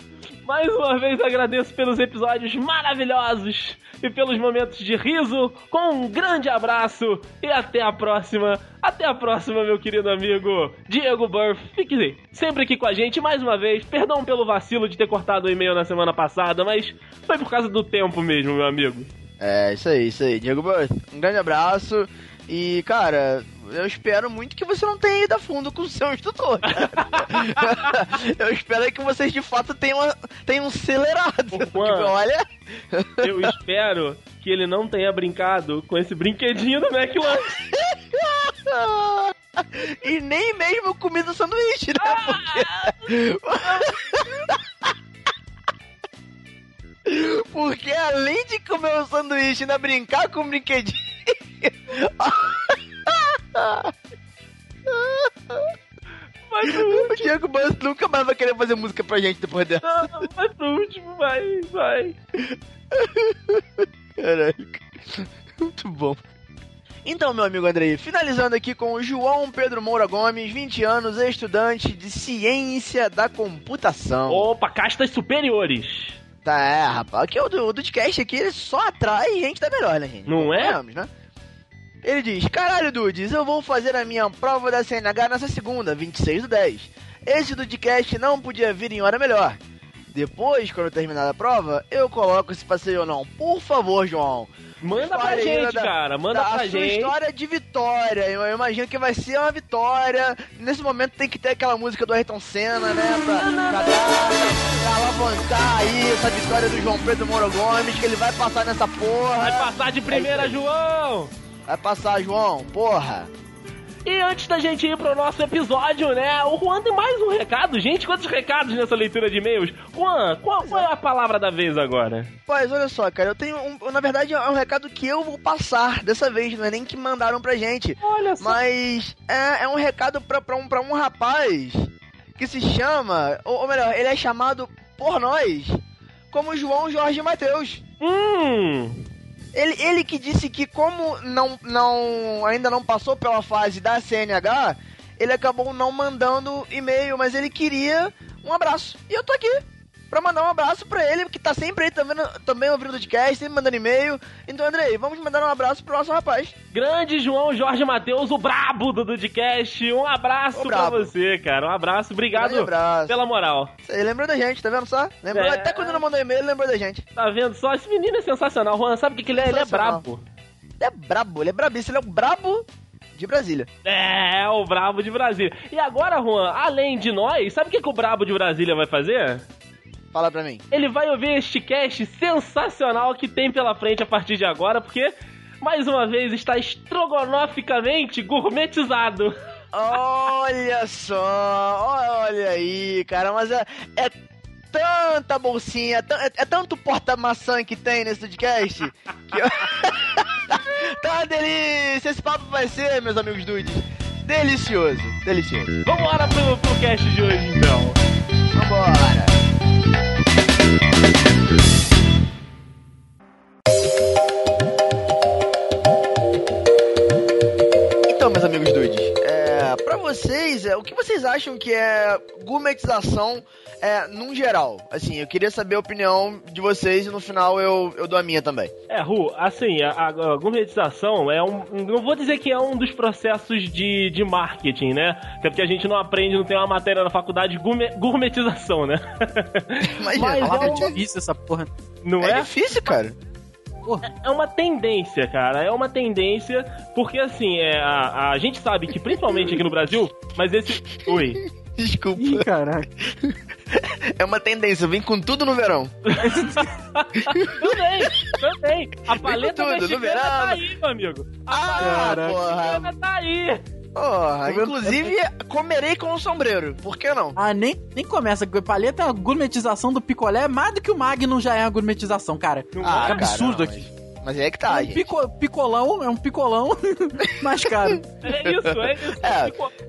Mais uma vez agradeço pelos episódios maravilhosos e pelos momentos de riso. Com um grande abraço e até a próxima. Até a próxima, meu querido amigo Diego Burff. Fique sempre aqui com a gente mais uma vez. Perdão pelo vacilo de ter cortado o e-mail na semana passada, mas foi por causa do tempo mesmo, meu amigo. É, isso aí, isso aí. Diego Burst, um grande abraço. E, cara, eu espero muito que você não tenha ido a fundo com o seu instrutor. <laughs> eu espero que vocês de fato tenham, tenham acelerado. Juan. Porque, olha. Eu espero que ele não tenha brincado com esse brinquedinho do McLanche. <laughs> e nem mesmo comida sanduíche, né? Porque... <laughs> Porque além de comer o sanduíche e ainda brincar com o brinquedinho. Pro o Diego Bus nunca mais vai querer fazer música pra gente depois dessa. último, vai pro último, vai, vai. Caralho. Muito bom. Então, meu amigo Andrei, finalizando aqui com o João Pedro Moura Gomes, 20 anos, estudante de Ciência da Computação. Opa, castas superiores. Tá, é, rapaz. Aqui o do, Dudcast aqui, ele só atrai gente da melhor, né, gente? Não é? Né? Ele diz, caralho, Dudes, eu vou fazer a minha prova da CNH nessa segunda, 26 do 10. Esse Dudcast não podia vir em hora melhor. Depois, quando eu terminar a prova, eu coloco esse passeio ou não. Por favor, João. Manda pra gente, da- cara. Manda da pra sua gente. história de vitória. Eu, eu imagino que vai ser uma vitória. Nesse momento tem que ter aquela música do Ayrton Senna, né? Pra, pra, pra alavancar aí essa vitória do João Pedro Moro Gomes, que ele vai passar nessa porra. Vai passar de primeira, É. João! Vai passar, João, porra. E antes da gente ir pro nosso episódio, né? O Juan tem mais um recado. Gente, quantos recados nessa leitura de e-mails? Juan, qual, qual é a palavra da vez agora? Pois, olha só, cara, eu tenho um. Na verdade, é um recado que eu vou passar dessa vez, não é nem que mandaram pra gente. Olha só. Mas é, é um recado pra, pra, um, pra um rapaz que se chama, ou, ou melhor, ele é chamado por nós como João Jorge Mateus. Hum. Ele, ele que disse que como não, não ainda não passou pela fase da CNH, ele acabou não mandando e-mail, mas ele queria um abraço. E eu tô aqui pra mandar um abraço pra ele, que tá sempre aí também, também ouvindo o podcast, sempre mandando e-mail. Então, Andrei, vamos mandar um abraço pro nosso rapaz. Grande João Jorge Matheus, o brabo do Dudcast. Um abraço pra você, cara. Um abraço. Obrigado Grande abraço. pela moral. Você lembrou da gente, tá vendo só? Lembrou, É. Até quando não mandou e-mail, ele lembrou da gente. Tá vendo só? Esse menino é sensacional. Juan, sabe o que, que ele é? Ele é brabo. Ele é brabo, ele é brabíssimo, ele é o brabo de Brasília. É, o brabo de Brasília. E agora, Juan, além de nós, sabe o que, que o brabo de Brasília vai fazer? Fala pra mim. Ele vai ouvir este cast sensacional que tem pela frente a partir de agora, porque, mais uma vez, está estrogonoficamente gourmetizado. Olha só, olha aí, cara, mas é, é tanta bolsinha, é, é- é tanto porta-maçã que tem nesse podcast que eu... <laughs> tá uma delícia, esse papo vai ser, meus amigos dudes, delicioso, delicioso. Vambora pro, pro cast de hoje, então. Vambora. É, o que vocês acham que é gourmetização é, num geral? Assim, eu queria saber a opinião de vocês e no final eu, eu dou a minha também. É, Ru, assim, a, a, gourmetização é um. Não vou dizer que é um dos processos de, de marketing, né? Até porque a gente não aprende, não tem uma matéria na faculdade gourmet, gourmetização, né? <laughs> Mas, Mas É é um- difícil essa porra. Não é é? difícil, cara. É uma tendência, cara. É uma tendência, porque assim, é, a, a gente sabe que, principalmente aqui no Brasil, mas esse. Oi. Desculpa. Ih, caralho. É uma tendência, vem com tudo no verão. Também, também. A paleta tudo, no mexicana verão. tá aí, meu amigo. A Ah, paleta porra. mexicana tá aí. Porra, inclusive comerei com um sombreiro. Por que não? Ah, nem, nem começa. Paleta é a gourmetização do picolé. Mais do que o Magnum já é a gourmetização, cara. Ah, que absurdo cara, aqui. Mas é que tá, É um gente. pico- picolão, é um picolão <laughs> mais caro. É isso, é isso.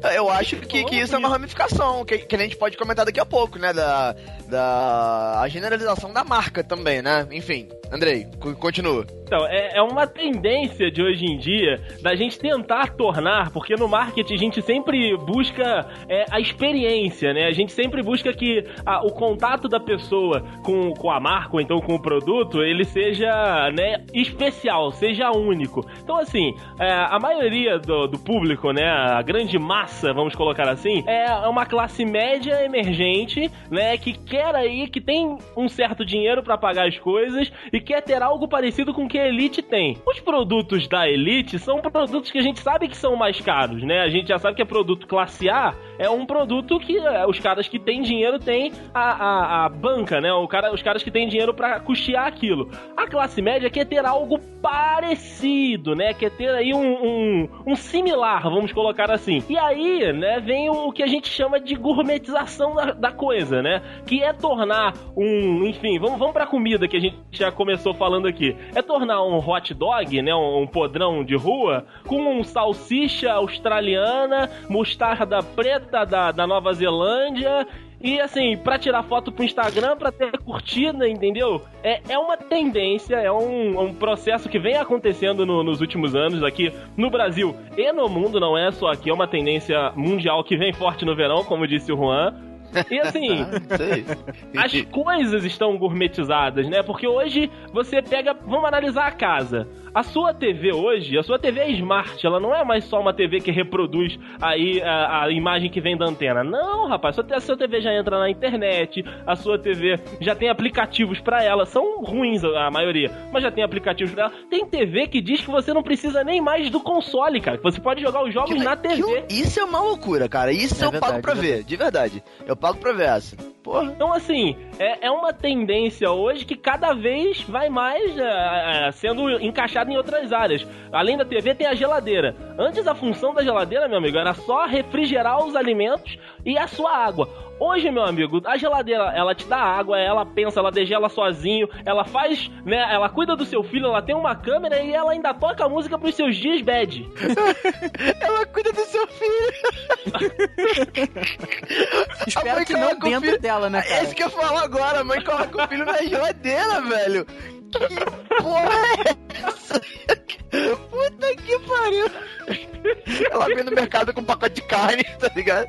É. Eu acho que, que isso é uma ramificação, que, que a gente pode comentar daqui a pouco, né? Da, da a generalização da marca também, né? Enfim, Andrei, co- continua. Então, é, é uma tendência de hoje em dia da gente tentar tornar, porque no marketing a gente sempre busca é, a experiência, né? A gente sempre busca que a- o contato da pessoa com, com a marca ou então com o produto, ele seja né, especial, seja único. Então, assim, é, a maioria do, do público, né, a grande massa, vamos colocar assim, é uma classe média emergente, né, que quer aí, que tem um certo dinheiro para pagar as coisas e quer ter algo parecido com o que a Elite tem. Os produtos da Elite são produtos que a gente sabe que são mais caros, né? A gente já sabe que é produto classe A, é um produto que é, os caras que têm dinheiro têm a, a, a banca, né? O cara, os caras que têm dinheiro para custear aquilo. A classe média quer ter algo parecido, né? Quer ter aí um, um, um similar, vamos colocar assim. E aí, né, vem o que a gente chama de gourmetização da, da coisa, né? Que é tornar um, enfim, vamos, vamos pra comida que a gente já começou falando aqui. É tornar um hot dog, né, um, um podrão de rua, com um salsicha australiana, mostarda preta da, da Nova Zelândia e assim, pra tirar foto pro Instagram, pra ter curtida, entendeu? É, é uma tendência, é um, um processo que vem acontecendo no- nos últimos anos aqui no Brasil e no mundo, não é só aqui, é uma tendência mundial que vem forte no verão, como disse o Juan. E assim, <laughs> Sei. as coisas estão gourmetizadas, né? Porque hoje você pega. Vamos analisar a casa. A sua TV hoje, a sua TV é smart, ela não é mais só uma TV que reproduz aí a, a imagem que vem da antena. Não, rapaz, a sua TV já entra na internet, a sua TV já tem aplicativos pra ela. São ruins a maioria, mas já tem aplicativos pra ela. Tem TV que diz que você não precisa nem mais do console, cara. Que você pode jogar os jogos na TV. Isso é uma loucura, cara. Isso É eu verdade, pago pra é ver, de verdade. Eu pago pra ver essa. Porra. Então, assim, é, é uma tendência hoje que cada vez vai mais é, é, sendo encaixada em outras áreas. Além da TV, tem a geladeira. Antes, a função da geladeira, meu amigo, era só refrigerar os alimentos e a sua água. Hoje, meu amigo, a geladeira, ela te dá água, ela pensa, ela degela sozinho, ela faz, né, ela cuida do seu filho, ela tem uma câmera e ela ainda toca a música pros seus dias bad. <laughs> Ela cuida do seu filho. <laughs> Espero que não dentro filho- dela, né, É cara? isso que eu falo agora. A mãe coloca o filho na geladeira, velho. Que porra é essa? Puta que pariu. Ela vem no mercado com um pacote de carne, tá ligado?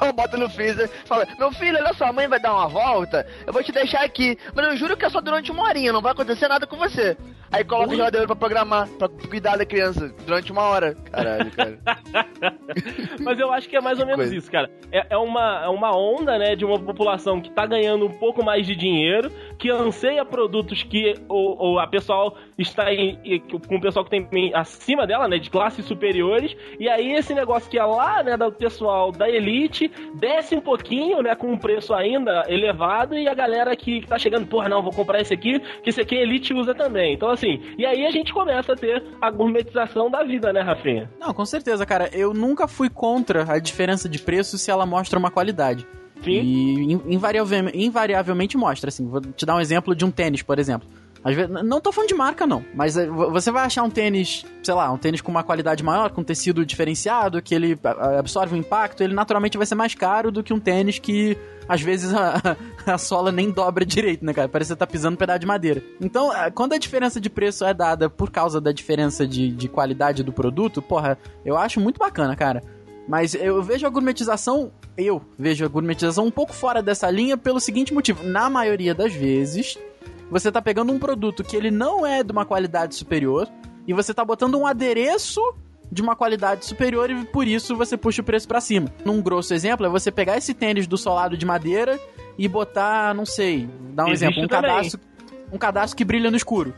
Ela bota no freezer fala: Meu filho, olha só, a mãe vai dar uma volta. Eu vou te deixar aqui. Mas eu juro que é só durante uma horinha, não vai acontecer nada com você. Aí coloca a geladeira pra programar, pra cuidar da criança durante uma hora. Caralho, cara. <laughs> Mas eu acho que é mais ou menos coisa. isso, cara. É, é uma, é uma onda, né, de uma população que tá ganhando um pouco mais de dinheiro, que anseia produtos que o, o- a pessoal está em, com o pessoal que tem em- acima dela, né, de classes superiores, e aí esse negócio que é lá, né, do pessoal da elite, desce um pouquinho, né, com um preço ainda elevado, e a galera que, que tá chegando, porra, não, vou comprar esse aqui, que esse aqui a elite usa também. Então, assim, e aí a gente começa a ter a gourmetização da vida, né, Rafinha? Não, com certeza, cara. Eu nunca fui contra a diferença de preço se ela mostra uma qualidade. Sim. E in- invariavelmente, invariavelmente mostra, assim. Vou te dar um exemplo de um tênis, por exemplo. Às vezes, não tô falando de marca, não. Mas eh, vo- você vai achar um tênis, sei lá, um tênis com uma qualidade maior, com tecido diferenciado, que ele absorve o impacto, ele naturalmente vai ser mais caro do que um tênis que, às vezes, a, <laughs> a sola nem dobra direito, né, cara? Parece que você tá pisando um pedaço de madeira. Então, eh, quando a diferença de preço é dada por causa da diferença de, de qualidade do produto, porra, eu acho muito bacana, cara. Mas eu vejo a gourmetização, eu vejo a gourmetização um pouco fora dessa linha pelo seguinte motivo. Na maioria das vezes, você tá pegando um produto que ele não é de uma qualidade superior e você tá botando um adereço de uma qualidade superior e por isso você puxa o preço para cima. Num grosso exemplo, é você pegar esse tênis do solado de madeira e botar, não sei, dar um Existe exemplo, um também. cadastro, um cadastro que brilha no escuro,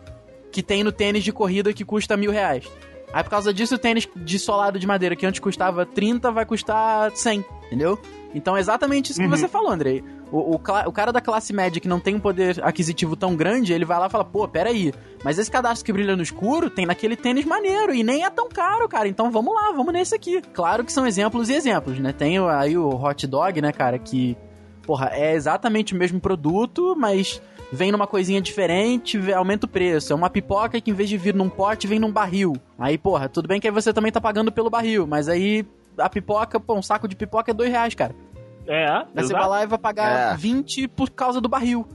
que tem no tênis de corrida que custa mil reais. Aí por causa disso, o tênis de solado de madeira que antes custava 30 vai custar 100, entendeu? Então é exatamente isso que você falou, Andrei. O, o, o cara da classe média que não tem um poder aquisitivo tão grande, ele vai lá e fala, pô, peraí, mas esse cadastro que brilha no escuro tem naquele tênis maneiro e nem é tão caro, cara. Então vamos lá, vamos nesse aqui. Claro que são exemplos e exemplos, né? Tem aí o hot dog, né, cara, que, porra, é exatamente o mesmo produto, mas vem numa coisinha diferente, aumenta o preço. É uma pipoca que em vez de vir num pote, vem num barril. Aí, porra, tudo bem que aí você também tá pagando pelo barril, mas aí a pipoca, pô, um saco de pipoca é dois reais, cara. É, Aí você vai lá e vai pagar É. 20 por causa do barril.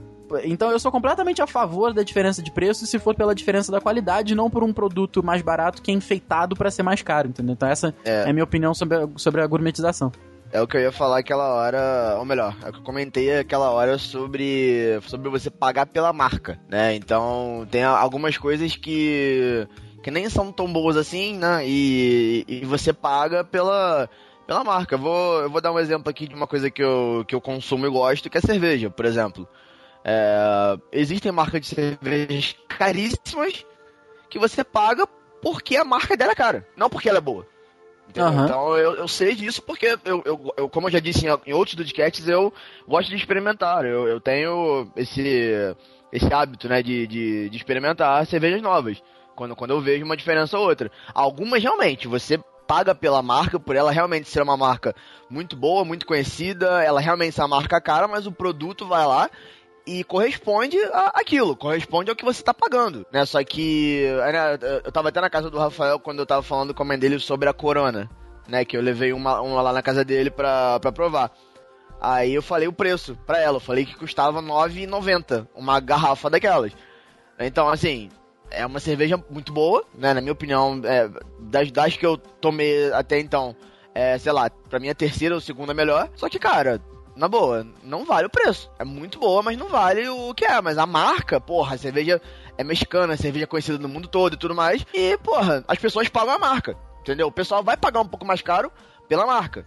Então eu sou completamente a favor da diferença de preço se for pela diferença da qualidade, não por um produto mais barato que é enfeitado pra ser mais caro, entendeu? Então essa é, É. a minha opinião sobre a, sobre a gourmetização. É o que eu ia falar aquela hora, ou melhor, é o que eu comentei aquela hora sobre, sobre você pagar pela marca, né? Então, tem algumas coisas que, que nem são tão boas assim, né? E, e você paga pela, pela marca. Eu vou, eu vou dar um exemplo aqui de uma coisa que eu, que eu consumo e gosto, que é cerveja, por exemplo. É, existem marcas de cervejas caríssimas que você paga porque a marca dela é cara, não porque ela é boa. Aham. Então eu, eu sei disso porque, eu, eu, eu- como eu já disse em, em outros podcasts, eu gosto de experimentar. Eu, eu tenho esse, esse hábito né, de, de, de experimentar cervejas novas. Quando, quando eu vejo uma diferença ou outra. Algumas realmente, você paga pela marca, por ela realmente ser uma marca muito boa, muito conhecida, ela realmente é uma marca cara, mas o produto vai lá e corresponde a aquilo, corresponde ao que você tá pagando, né? Só que né, eu tava até na casa do Rafael quando eu tava falando com a mãe dele sobre a Corona, né? Que eu levei uma, uma lá na casa dele pra, pra provar. Aí eu falei o preço pra ela, eu falei que custava R$ 9,90 uma garrafa daquelas. Então, assim, é uma cerveja muito boa, né? Na minha opinião, é, das, das que eu tomei até então, é, sei lá, pra mim a terceira ou segunda melhor. Só que, cara, na boa, não vale o preço. É muito boa, mas não vale o que é. Mas a marca, porra, a cerveja é mexicana, a cerveja é conhecida no mundo todo e tudo mais. E, porra, as pessoas pagam a marca. Entendeu? O pessoal vai pagar um pouco mais caro pela marca.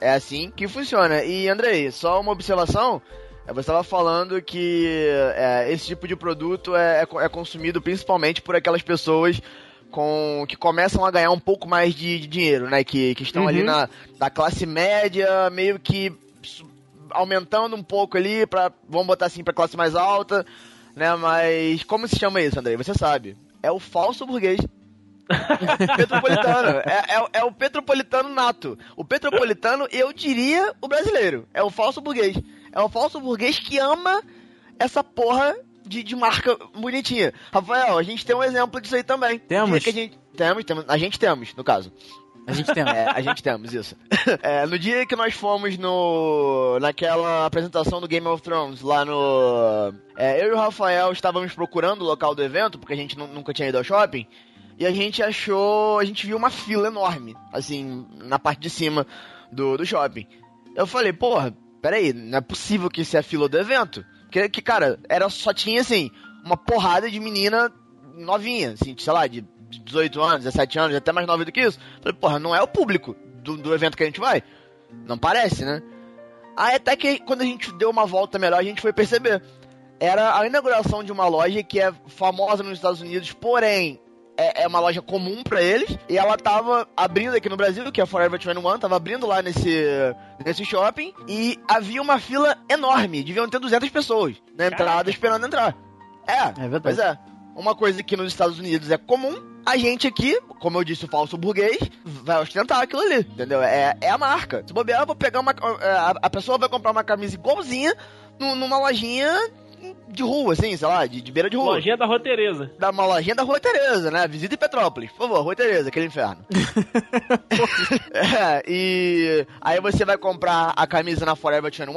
É assim que funciona. E, Andrei, só uma observação. É, Você estava falando que é, esse tipo de produto é, é é consumido principalmente por aquelas pessoas com que começam a ganhar um pouco mais de, de dinheiro, né? Que, que estão ali Uhum. na da classe média, meio que aumentando um pouco ali para vamos botar assim para classe mais alta, né? Mas como se chama isso, Andrei? Você sabe? É o falso burguês. <laughs> Petropolitano. É, é- é o petropolitano nato. O petropolitano, eu diria o brasileiro. É o falso burguês. É o falso burguês que ama essa porra de, de marca bonitinha. Rafael, a gente tem um exemplo disso aí também. Temos? Dia que a gente, temos, temos. A gente temos, no caso. A gente tem. É, a gente temos isso. <laughs> É, no dia que nós fomos no naquela apresentação do Game of Thrones lá no. é, eu e o Rafael estávamos procurando o local do evento, porque a gente nu- nunca tinha ido ao shopping. E a gente achou. A gente viu uma fila enorme, assim, na parte de cima do, do shopping. Eu falei, porra, peraí, não é possível que isso é a fila do evento. Porque, que, cara, era, só tinha, assim, uma porrada de menina novinha, assim, sei lá, de 18 anos, 17 anos, até mais nova do que isso. Falei, porra, não é o público do, do evento que a gente vai? Não parece, né? Aí até que quando a gente deu uma volta melhor, a gente foi perceber. Era a inauguração de uma loja que é famosa nos Estados Unidos, porém é, é uma loja comum pra eles. E ela tava abrindo aqui no Brasil, que é a Forever 21, tava abrindo lá nesse, nesse shopping. E havia uma fila enorme, deviam ter 200 pessoas na entrada Caraca. esperando entrar. É, É verdade. Pois é. Uma coisa que nos Estados Unidos é comum, a gente aqui, como eu disse, o falso burguês, vai ostentar aquilo ali, entendeu? É, é a marca. Se bobear, eu vou pegar uma. A, a pessoa vai comprar uma camisa igualzinha nu- numa lojinha de rua, assim, sei lá, de, de beira de rua. Lojinha da Rotereza. Da uma lojinha da Rua Tereza, né? Visita em Petrópolis. Por favor, Rua Tereza, aquele inferno. <laughs> <laughs> é, e aí você vai comprar a camisa na Forever 21,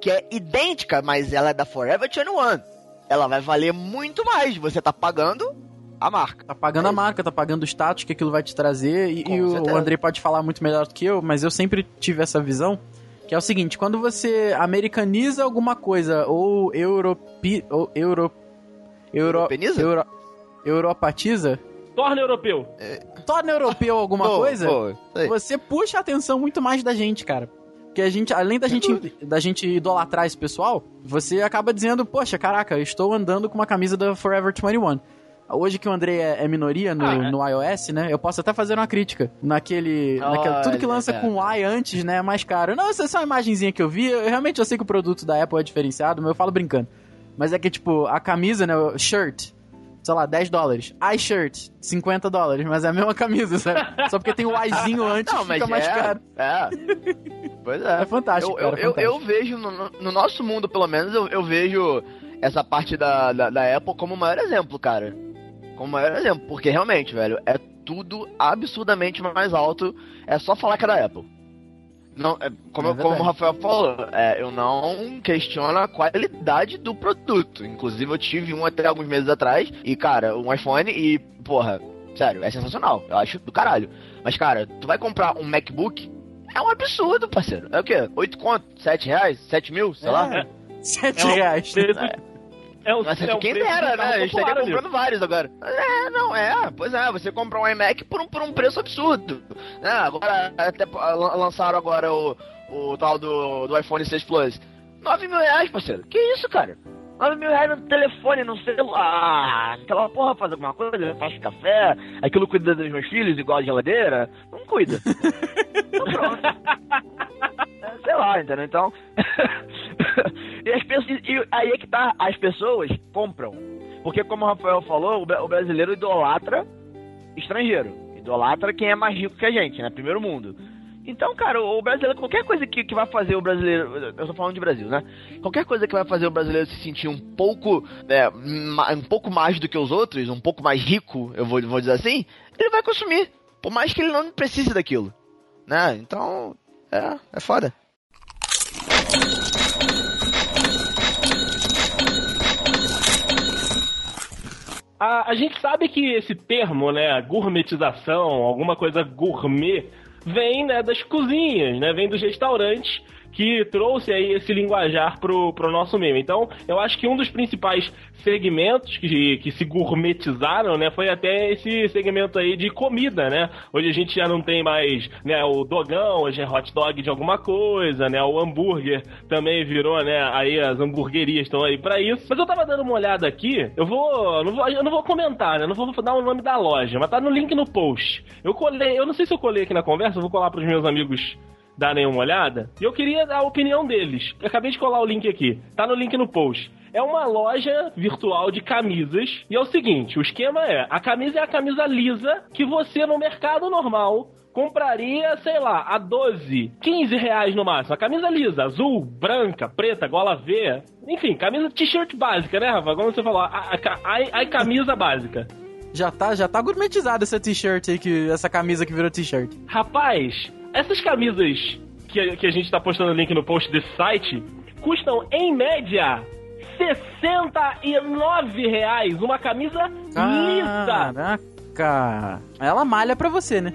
que é idêntica, mas ela é da Forever 21. Ela vai valer muito mais. Você tá pagando a marca. Tá pagando a marca, tá pagando o status que aquilo vai te trazer. E, e o Andrei pode falar muito melhor do que eu, mas eu sempre tive essa visão. Que é o seguinte, quando você americaniza alguma coisa, ou europi... ou euro... Euro... Europeniza? Euro, europatiza, Torna europeu. torna europeu alguma Pô, coisa, pô, você puxa a atenção muito mais da gente, cara. Porque a gente, além da gente, da gente idolatrar esse pessoal, você acaba dizendo, poxa, caraca, eu estou andando com uma camisa da Forever 21. Hoje que o André é, é minoria no, Ah, é. no iOS, né? Eu posso até fazer uma crítica. Naquele. naquele- tudo que lança é. com Y antes, né? É mais caro. Não, essa é só uma imagenzinha que eu vi. Eu, realmente eu sei que o produto da Apple é diferenciado, mas eu falo brincando. Mas é que, tipo, a camisa, né? o Shirt. Sei lá, 10 dólares. iShirt, 50 dólares, mas é a mesma camisa, sabe? Só porque tem o Yzinho <laughs> antes, Não, fica mais é, caro. É. Pois é. É fantástico, Eu, eu, cara, eu, fantástico. eu vejo, no, no- no nosso mundo, pelo menos, eu, eu vejo essa parte da, da, da Apple como o maior exemplo, cara. Como o maior exemplo, porque realmente, velho, é tudo absurdamente mais alto. É só falar que é da Apple. Não, é, como, É como o Rafael falou, é, eu não questiono a qualidade do produto. Inclusive, eu tive um até alguns meses atrás, e, cara, um iPhone, e, porra, sério, é sensacional. Eu acho do caralho. Mas, cara, tu vai comprar um MacBook, é um absurdo, parceiro. É o quê? 8 conto? 7 reais? 7 mil? Sei lá. É, 7 É um reais. É um, Mas é um quem preço de dera, né? Eu estaria popular, amigo. comprando vários agora. É, não, é. Pois é, você compra um iMac por um, por um preço absurdo. Né? Agora, até lan- lançaram agora o, o tal do, do iPhone 6 Plus. 9 mil reais, parceiro. Que isso, cara? 9 mil reais no telefone, no celular. Aquela porra faz alguma coisa, faz café, aquilo cuida dos meus filhos igual a geladeira. Não cuida. <laughs> Então pronto. É, Sei lá, entendeu? Então. <laughs> <laughs> e, as pessoas, e aí é que tá, as pessoas compram. Porque, como o Rafael falou, o bra- o brasileiro idolatra estrangeiro. Idolatra quem é mais rico que a gente, né? Primeiro mundo. Então, cara, o brasileiro, qualquer coisa que, que vai fazer o brasileiro. Eu tô falando de Brasil, né? Qualquer coisa que vai fazer o brasileiro se sentir um pouco. é, ma- um pouco mais do que os outros, um pouco mais rico, eu vou, vou dizer assim, ele vai consumir. Por mais que ele não precise daquilo. Né? Então. É, é foda. A, a gente sabe que esse termo, né, gourmetização, alguma coisa gourmet, vem, né, das cozinhas, né, vem dos restaurantes que trouxe aí esse linguajar pro, pro nosso meio. Então, eu acho que um dos principais segmentos que, que se gourmetizaram, né, foi até esse segmento aí de comida, né? Hoje a gente já não tem mais, né, o dogão, hoje é hot dog de alguma coisa, né? O hambúrguer também virou, né, aí as hamburguerias estão aí pra isso. Mas eu tava dando uma olhada aqui, eu vou, não vou, eu não vou comentar, né? Não vou dar o nome da loja, mas tá no link no post. Eu colei, eu não sei se eu colei aqui na conversa, eu vou colar pros meus amigos darem uma olhada. E eu queria a opinião deles. Eu acabei de colar o link aqui. Tá no link no post. É uma loja virtual de camisas. E é o seguinte: o esquema é: a camisa é a camisa lisa que você no mercado normal compraria, sei lá, a 12, 15 reais no máximo. A camisa lisa, azul, branca, preta, gola V. Enfim, camisa t-shirt básica, né, Rafa? Como você falou, a, a, a, a camisa básica. Já tá, já tá gourmetizado essa t-shirt aí, que, essa camisa que virou t-shirt. Rapaz, essas camisas que, a- que a gente tá postando o link no post desse site custam, em média, 69 reais. Uma camisa lisa. Caraca. Ela malha pra você, né?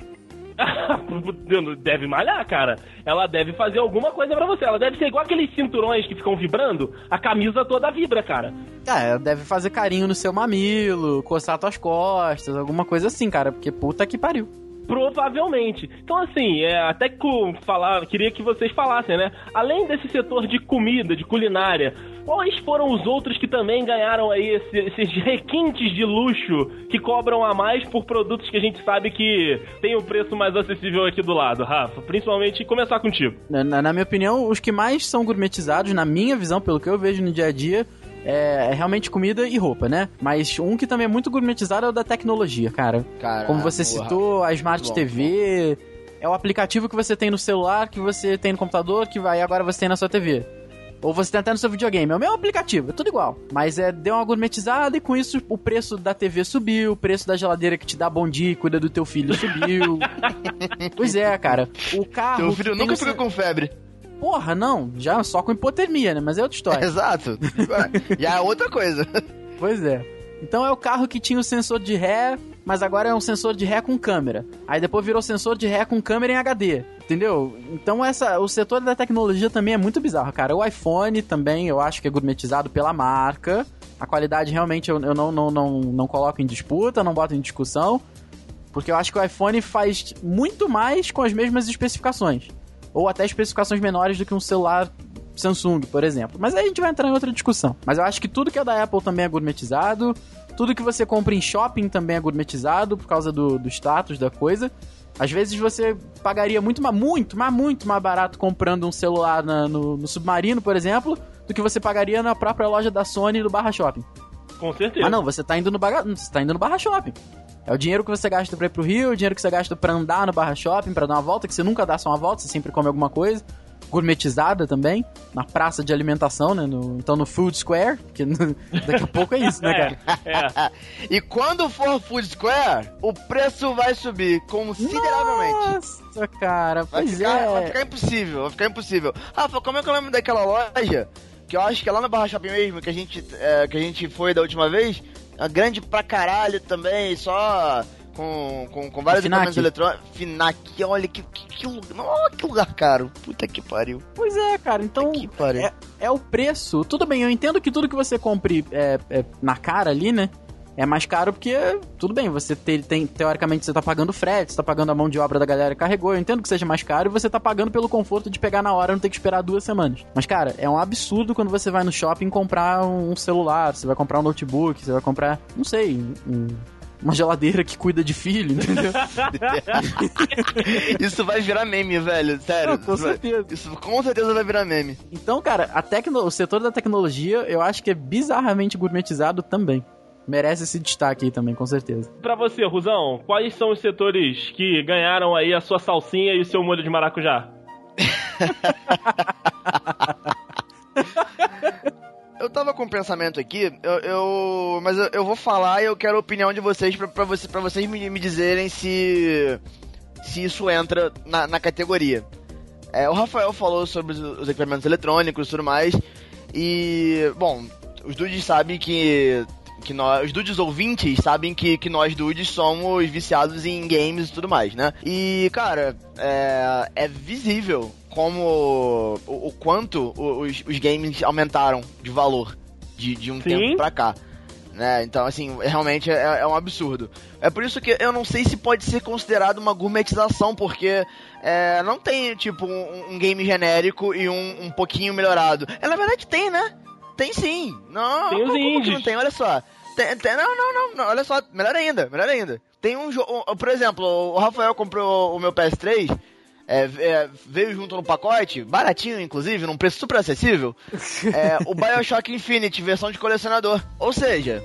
<laughs> deve malhar, cara. Ela deve fazer alguma coisa pra você. Ela deve ser igual aqueles cinturões que ficam vibrando. A camisa toda vibra, cara. É, ela deve fazer carinho no seu mamilo, coçar tuas costas, alguma coisa assim, cara. Porque puta que pariu. Provavelmente. Então, assim, é, até que falar, queria que vocês falassem, né? Além desse setor de comida, de culinária, quais foram os outros que também ganharam aí esse- esses requintes de luxo que cobram a mais por produtos que a gente sabe que tem o preço mais acessível aqui do lado, Rafa? Principalmente começar contigo. Na, na- na minha opinião, os que mais são gourmetizados, na minha visão, pelo que eu vejo no dia a dia, é, é realmente comida e roupa, né? Mas um que também é muito gourmetizado é o da tecnologia, cara. Cara, Como você citou, a Smart Bom, TV é o aplicativo que você tem no celular, que você tem no computador, que vai agora você tem na sua TV. Ou você tem até no seu videogame. É o mesmo aplicativo, é tudo igual. Mas é, deu uma gourmetizada e com isso o preço da TV subiu, o preço da geladeira que te dá bom dia e cuida do teu filho subiu. <laughs> pois é, cara. O carro. Teu filho nunca seu- com febre. Porra, não. Já só com hipotermia, né? Mas é outra história. <laughs> Exato. Já é outra coisa. Pois é. Então é o carro que tinha o sensor de ré, mas agora é um sensor de ré com câmera. Aí depois virou sensor de ré com câmera em HD. Entendeu? Então essa, o setor da tecnologia também é muito bizarro, cara. O iPhone também eu acho que é gourmetizado pela marca. A qualidade realmente eu, eu não, não, não, não coloco em disputa, não boto em discussão. Porque eu acho que o iPhone faz muito mais com as mesmas especificações. Ou até especificações menores do que um celular Samsung, por exemplo. Mas aí a gente vai entrar em outra discussão. Mas eu acho que tudo que é da Apple também é gourmetizado. Tudo que você compra em shopping também é gourmetizado por causa do, do status da coisa. Às vezes você pagaria muito, mas muito, mas muito mais barato comprando um celular na- no, no Submarino, por exemplo, do que você pagaria na própria loja da Sony do Barra Shopping. Com certeza. Ah, não, você tá indo no baga... você tá indo no Barra Shopping. É o dinheiro que você gasta pra ir pro Rio, o dinheiro que você gasta pra andar no Barra Shopping, pra dar uma volta, que você nunca dá só uma volta, você sempre come alguma coisa. Gourmetizada também, na praça de alimentação, né? no- então no Food Square, que no- <laughs> daqui a pouco é isso, né, cara? É. <laughs> E quando for Food Square, o preço vai subir consideravelmente. Nossa, cara, Vai ficar, vai é. ficar impossível, vai ficar impossível. Rafa, como é que eu lembro daquela loja? Que eu acho que é lá no Barra Shopping mesmo, que a gente, é, que a gente foi da última vez. É grande pra caralho também, só com, com, com vários equipamentos eletrônicos. Finac, olha que, que, que, lugar, que lugar caro. Puta que pariu. Pois é, cara, então Puta que pariu. é, é o preço. Tudo bem, eu entendo que tudo que você compre é, é na cara ali, né? É mais caro porque, tudo bem, você te- tem, teoricamente você tá pagando frete, você tá pagando a mão de obra da galera que carregou. Eu entendo que seja mais caro e você tá pagando pelo conforto de pegar na hora e não ter que esperar duas semanas. Mas, cara, é um absurdo quando você vai no shopping comprar um celular, você vai comprar um notebook, você vai comprar, não sei, um- uma geladeira que cuida de filho, entendeu? <laughs> Isso vai virar meme, velho. Sério. Não, com isso, vai- certeza. isso com certeza vai virar meme. Então, cara, a tecno... o setor da tecnologia eu acho que é bizarramente gourmetizado também. Merece esse destaque aí também, com certeza. Pra você, Ruzão, quais são os setores que ganharam aí a sua salsinha e o seu molho de maracujá? <laughs> Eu tava com um pensamento aqui, eu, eu- mas eu, eu vou falar e eu quero a opinião de vocês pra, pra, você, pra vocês me, me dizerem se se isso entra na, na categoria. É, o Rafael falou sobre os, os equipamentos eletrônicos e tudo mais, e, bom, os dudes sabem que, que nós, os dudes ouvintes sabem que, que nós dudes somos viciados em games e tudo mais, né? E, cara, é, é visível como o, o quanto os, os games aumentaram de valor de, de um Sim. tempo pra cá. Né? Então, assim, realmente é, é um absurdo. É por isso que eu não sei se pode ser considerado uma gourmetização, porque é, não tem, tipo, um, um game genérico e um, um pouquinho melhorado. É, na verdade tem, né? Tem sim. Não, Tem os como que indies. não tem? Olha só. Tem, tem- não, não, não, não, olha só, melhor ainda, melhor ainda. Tem um jogo, por exemplo, o Rafael comprou o meu PS3, é, é, veio junto no pacote, baratinho inclusive, num preço super acessível, é, o <laughs> Bioshock Infinite, versão de colecionador. Ou seja,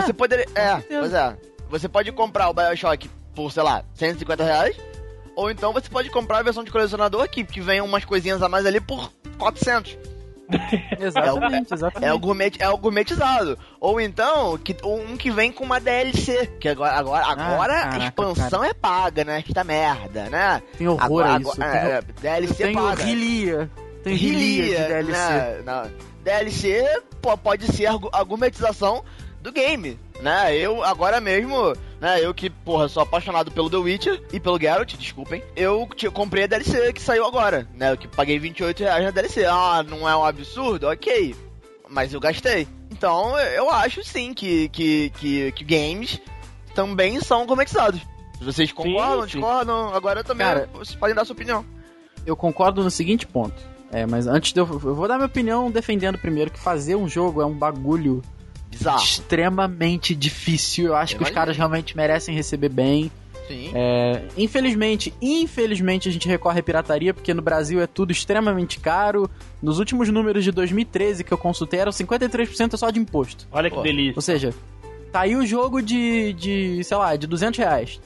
você poderia. É, pois é. Você pode comprar o Bioshock por, sei lá, 150 reais. Ou então você pode comprar a versão de colecionador aqui, que vem umas coisinhas a mais ali por 400. <laughs> Exatamente, exatamente. É o, gourmet, é o gourmetizado. Ou então, que, um que vem com uma DLC. Que agora, agora, agora a Ah, caraca, expansão é paga, né? Esta merda, né? Tem horror agora, a isso. agora- é, é, DLC Tem paga. Rilia. Tem Rilia de DLC. né? Não, DLC pode ser a a gourmetização do game, né? Eu, agora mesmo, né? Eu que, porra, sou apaixonado pelo The Witcher e pelo Geralt, desculpem. Eu comprei a DLC que saiu agora, né? Eu que paguei 28 reais na DLC. Ah, não é um absurdo? Ok. Mas eu gastei. Então, eu acho sim que, que, que, que games também são gourmetizados. Vocês concordam, sim. discordam? Agora também Cara, vocês podem dar sua opinião. Eu concordo no seguinte ponto. É, mas antes de eu. Eu vou dar minha opinião defendendo primeiro que fazer um jogo é um bagulho Bizarro. extremamente difícil. Eu acho Eu que os caras realmente merecem receber bem. Sim. É, infelizmente, infelizmente a gente recorre à pirataria, porque no Brasil é tudo extremamente caro. Nos últimos números de 2013 que eu consultei, eram 53% só de imposto. Olha que Pô. delícia. Ou seja, tá aí o jogo de, de, sei lá, de 200 reais.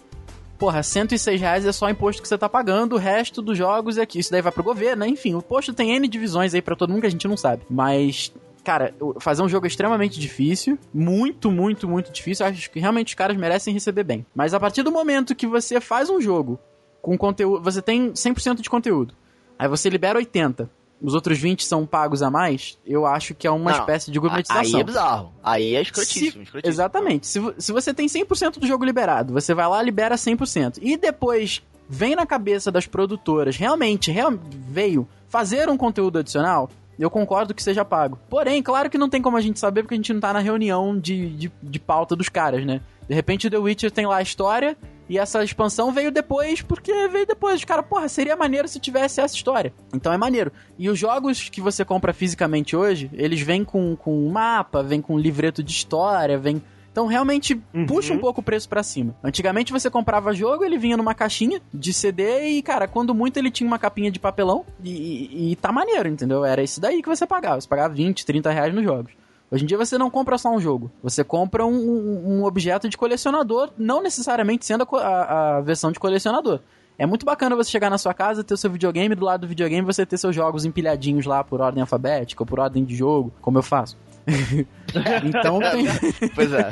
Porra, 106 reais é só o imposto que você tá pagando, o resto dos jogos é aqui. Isso daí vai pro governo, né? Enfim, o imposto tem N divisões aí pra todo mundo que a gente não sabe. Mas, cara, fazer um jogo extremamente difícil. Muito, muito, muito difícil. Acho que realmente os caras merecem receber bem. Mas a partir do momento que você faz um jogo com conteúdo. Você tem 100% de conteúdo. Aí você libera 80. os outros 20 são pagos a mais, eu acho que é uma Não, espécie de Aí gourmetização. é bizarro. Aí é escrotíssimo. Se- escrotíssimo. Exatamente. Se, se você tem 100% do jogo liberado, você vai lá, libera 100%. E depois vem na cabeça das produtoras, realmente, real- veio fazer um conteúdo adicional, eu concordo que seja pago. Porém, claro que não tem como a gente saber porque a gente não tá na reunião de, de, de pauta dos caras, né? De repente o The Witcher tem lá a história e essa expansão veio depois porque veio depois. Os caras, porra, seria maneiro se tivesse essa história. Então é maneiro. E os jogos que você compra fisicamente hoje, eles vêm com, com um mapa, vêm com um livreto de história, vem. Então realmente puxa um pouco o preço pra cima. Antigamente você comprava jogo, ele vinha numa caixinha de CD e, cara, quando muito ele tinha uma capinha de papelão e, e- e tá maneiro, entendeu? Era isso daí que você pagava. Você pagava 20, 30 reais nos jogos. Hoje em dia você não compra só um jogo, você compra um, um- um objeto de colecionador, não necessariamente sendo a a, a versão de colecionador. É muito bacana você chegar na sua casa, ter o seu videogame, do lado do videogame você ter seus jogos empilhadinhos lá por ordem alfabética ou por ordem de jogo, como eu faço. <laughs> então tem. Pois é.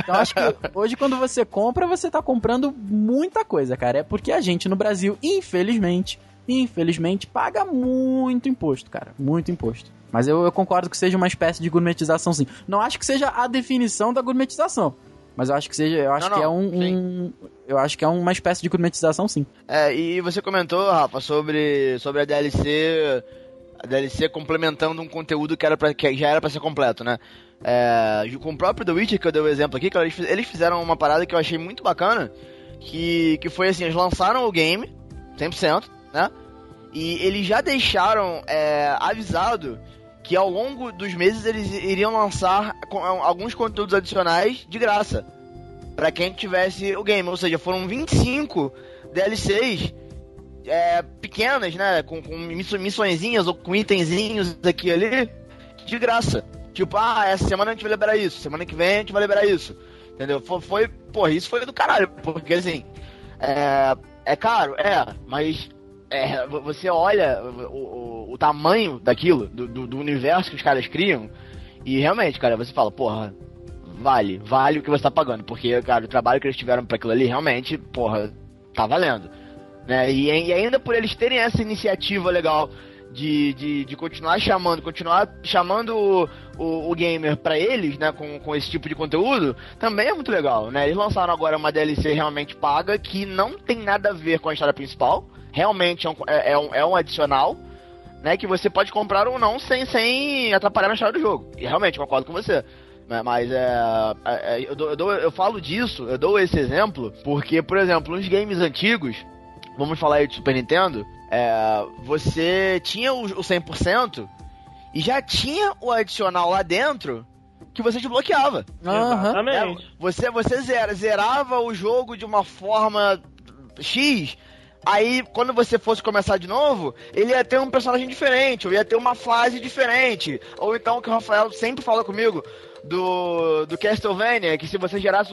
Então acho que hoje quando você compra, você tá comprando muita coisa, cara. É porque a gente no Brasil, infelizmente, infelizmente, paga muito imposto, cara. Muito imposto. Mas eu, eu concordo que seja uma espécie de gourmetização, sim. Não acho que seja a definição da gourmetização. Mas eu acho que seja. Eu acho Não, que é não, um, um- Eu acho que é uma espécie de gourmetização, sim. É, e você comentou, Rafa, sobre, sobre a DLC. A DLC complementando um conteúdo que, era pra, que já era pra ser completo, né? É, com o próprio The Witcher, que eu dei o exemplo aqui, que eles, fiz- eles fizeram uma parada que eu achei muito bacana. Que, que foi assim, eles lançaram o game, 100%, né? E eles já deixaram é, avisado que ao longo dos meses eles iriam lançar com- alguns conteúdos adicionais de graça Pra quem tivesse o game. Ou seja, foram 25 DLCs é, pequenas, né? Com, com missõezinhas ou com itenzinhos aqui ali de graça. Tipo, ah, essa semana a gente vai liberar isso, semana que vem a gente vai liberar isso. Entendeu? Foi, foi porra, isso foi do caralho, porque assim, é, é caro, é, mas é, vo- você olha o, o, o tamanho daquilo, do, do, do universo que os caras criam, e realmente, cara, você fala, porra, vale, vale o que você tá pagando, porque, cara, o trabalho que eles tiveram pra aquilo ali, realmente, porra, tá valendo. Né? E, e ainda por eles terem essa iniciativa legal de, de, de continuar chamando, continuar chamando o, o, o gamer pra eles, né, com, com esse tipo de conteúdo, também é muito legal, né? Eles lançaram agora uma DLC realmente paga que não tem nada a ver com a história principal, realmente é um, é, é um, é um adicional, né, que você pode comprar ou não sem, sem atrapalhar na história do jogo. E realmente, concordo com você. Né, Mas é, é, é, eu, dou- eu, dou- eu falo disso, eu dou esse exemplo, porque, por exemplo, nos games antigos, vamos falar aí de Super Nintendo, é, você tinha o, o 100% e já tinha o adicional lá dentro que você desbloqueava. Aham. Exatamente. É, você você zera- zerava o jogo de uma forma X. Aí, quando você fosse começar de novo, ele ia ter um personagem diferente, ou ia ter uma fase diferente. Ou então, o que o Rafael sempre fala comigo, do, do Castlevania, que se você gerasse,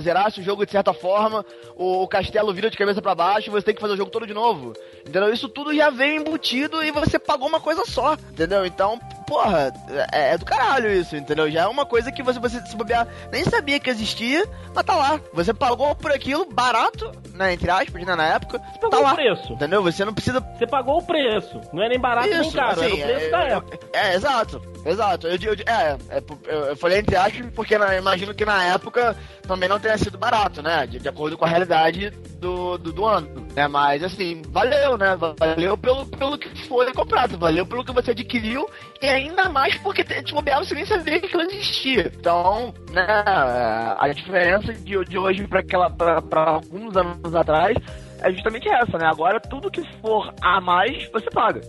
zerasse o jogo de certa forma, o, o castelo vira de cabeça pra baixo e você tem que fazer o jogo todo de novo. Entendeu? Isso tudo já veio embutido e você pagou uma coisa só, entendeu? Então, porra, é, é do caralho isso, entendeu? Já é uma coisa que você, você se bobear, nem sabia que existia, mas tá lá. Você pagou por aquilo barato, né, entre aspas, né, na época, Você tá pagou o lá. preço. Entendeu? Você não precisa Você pagou o preço. Não é nem barato nem isso, caro, era o assim, preço é, da é, época. É, exato, exato. Eu, eu, é, é, eu, eu falei entre aspas porque na- imagino que na época também não tenha sido barato, né? De, de acordo com a realidade do, do, do ano. Né? Mas assim, valeu, né? Valeu pelo, pelo que foi comprado, valeu pelo que você adquiriu e ainda mais porque te- bobeava você nem sabia que aquilo existia. Então, né, a diferença de, de hoje para aquela para alguns anos atrás é justamente essa, né? Agora tudo que for a mais, você paga.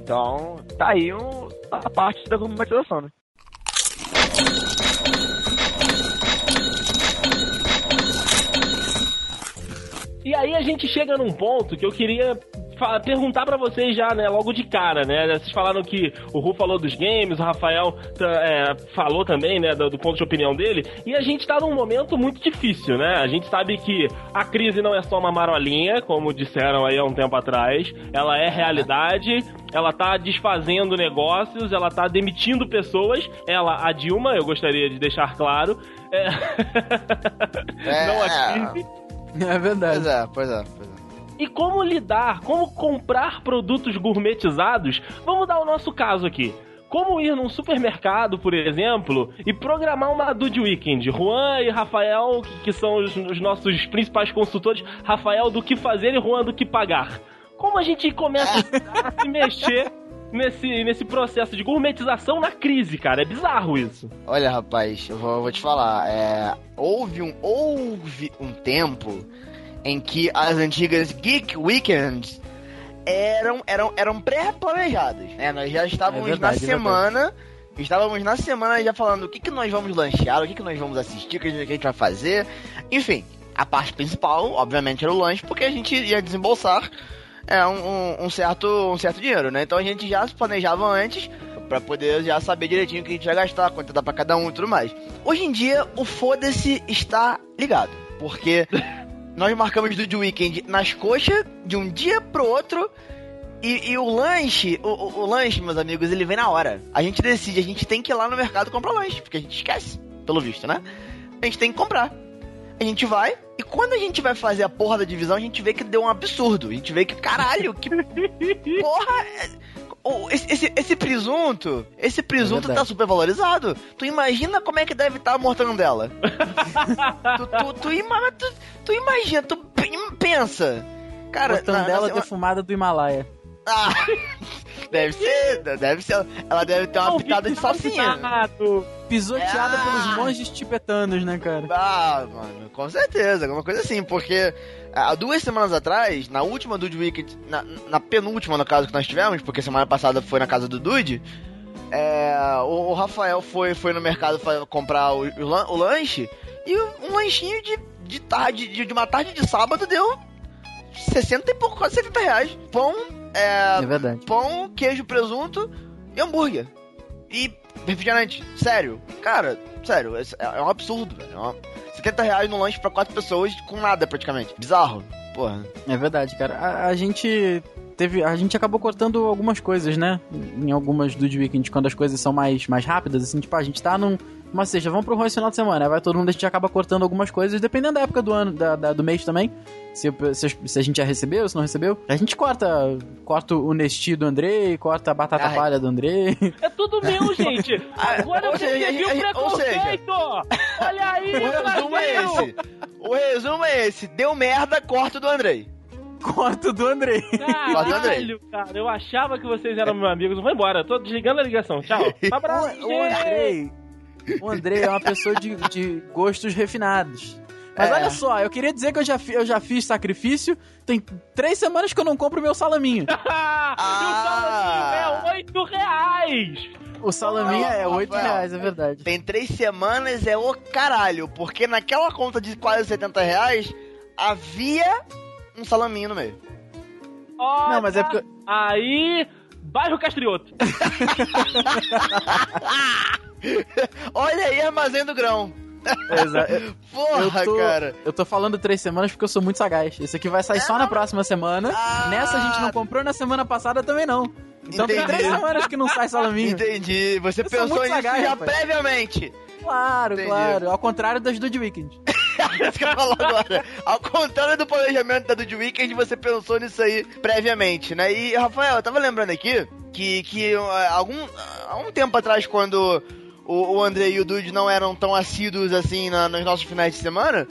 Então, tá aí um, a parte da gourmetização, né? E aí a gente chega num ponto que eu queria perguntar pra vocês já, né, logo de cara, né? Vocês falaram que o Ru falou dos games, o Rafael é, falou também, né, do, do ponto de opinião dele, e a gente tá num momento muito difícil, né? A gente sabe que a crise não é só uma marolinha, como disseram aí há um tempo atrás, ela é realidade, ela tá desfazendo negócios, ela tá demitindo pessoas, ela, a Dilma, eu gostaria de deixar claro, é... <laughs> É, não a crise. <laughs> É verdade. Pois é, pois é, pois é. E como lidar, como comprar produtos gourmetizados? Vamos dar o nosso caso aqui. Como ir num supermercado, por exemplo, e programar uma Dude Weekend. Juan e Rafael, que, são os, os nossos principais consultores, Rafael do que fazer e Juan do que pagar. Como a gente começa a se mexer nesse, nesse processo de gourmetização na crise, cara? É bizarro isso. Olha, rapaz, eu vou, eu vou te falar. É, houve, um, houve um tempo em que as antigas Geek Weekends eram, eram, eram pré-planejadas. Né? Nós já estávamos É verdade, na é semana. Estávamos na semana já falando o que, que nós vamos lanchear, o que, que nós vamos assistir, o que a gente, o que a gente vai fazer. Enfim, a parte principal, obviamente, era o lanche, porque a gente ia desembolsar é, um, um- um certo, um certo dinheiro, né? Então a gente já se planejava antes pra poder já saber direitinho o que a gente vai gastar, quanto dá pra cada um e tudo mais. Hoje em dia, o foda-se está ligado, porque <laughs> nós marcamos do weekend nas coxas de um dia pro outro. E, e o lanche, o, o- o lanche, meus amigos, ele vem na hora. A gente decide, a gente tem que ir lá no mercado comprar lanche, porque a gente esquece, pelo visto, né? A gente tem que comprar. A gente vai, e quando a gente vai fazer a porra da divisão, a gente vê que deu um absurdo. A gente vê que, caralho, que <laughs> porra. é- Esse, esse, esse presunto, esse presunto verdade. tá super valorizado. Tu imagina como é que deve estar a mortandela. <laughs> tu, tu, tu, ima- tu, tu imagina, tu pe- pensa. Cara, na- Mortandela na- defumada do Himalaia. ah, <laughs> deve ser, deve ser. Ela deve ter uma pitada de salsinha. Exato. Pisoteada Ah. pelos monges tibetanos, né, cara? Ah, mano, com certeza, alguma coisa assim, porque há duas semanas atrás, na última Dude Week, na, na penúltima, no caso que nós tivemos, porque semana passada foi na casa do Dude, é, o, o Rafael foi, foi no mercado comprar o, o o lanche e um lanchinho de, de tarde, de, de uma tarde de sábado deu 60 e pouco, quase 70 reais. Pão, é, É verdade. pão, queijo, presunto e hambúrguer. E refrigerante. Sério. Cara, sério, é, é um absurdo, velho. É uma- 70 reais no lanche pra quatro pessoas com nada praticamente. Bizarro. Porra. É verdade, cara. A, a gente teve. A gente acabou cortando algumas coisas, né? Em algumas do Weekend, quando as coisas são mais, mais rápidas, assim, tipo, a gente tá num. Uma seja, vamos pro final de semana, aí vai todo mundo, a gente acaba cortando algumas coisas, dependendo da época do ano, da, da- do mês também. Se, se, se a gente já recebeu, se não recebeu. A gente corta, corta o Nesti do Andrei, corta a batata Ai. palha do Andrei. É tudo meu, gente. <laughs> Agora ou eu seja, a- o ou seja- preconceito. Olha aí, <laughs> O resumo é esse. O resumo é esse. Deu merda, corta do Andrei. Corta do Andrei. Caralho, cara, eu achava que vocês eram meus amigos. Vou embora, eu tô desligando a ligação. Tchau. <laughs> Abraço, O, o Andrei. O Andrei é uma pessoa de, de gostos refinados. Mas É. olha só, eu queria dizer que eu já, eu já fiz sacrifício. Tem três semanas que eu não compro meu salaminho. Ah, <laughs> e o salaminho é 8 reais. O salaminho é. 8 reais, é verdade. Tem três semanas, é o caralho. Porque naquela conta de quase 70 reais, havia um salaminho no meio. Olha, Não, mas é porque. Aí, bairro Castrioto. <laughs> Olha aí, armazém do grão. Exa- eu- <laughs> Porra, eu tô, cara. Eu tô falando três semanas porque eu sou muito sagaz. Esse aqui vai sair só na próxima semana. Ah. Nessa a gente não comprou, na semana passada também não. Então tem Entendi. três semanas que não sai salaminho. Entendi. Você Eu sou pensou nisso sagaz, já rapaz. previamente. Claro, Entendi. claro. Ao contrário das do The Weekend. <laughs> Isso que eu falo agora. Ao contrário do planejamento da Dude Weekend, você pensou nisso aí previamente, né? E, Rafael, eu tava lembrando aqui que, que uh, algum, há um tempo atrás, quando o, o André e o Dude não eram tão assíduos assim na- nos nossos finais de semana,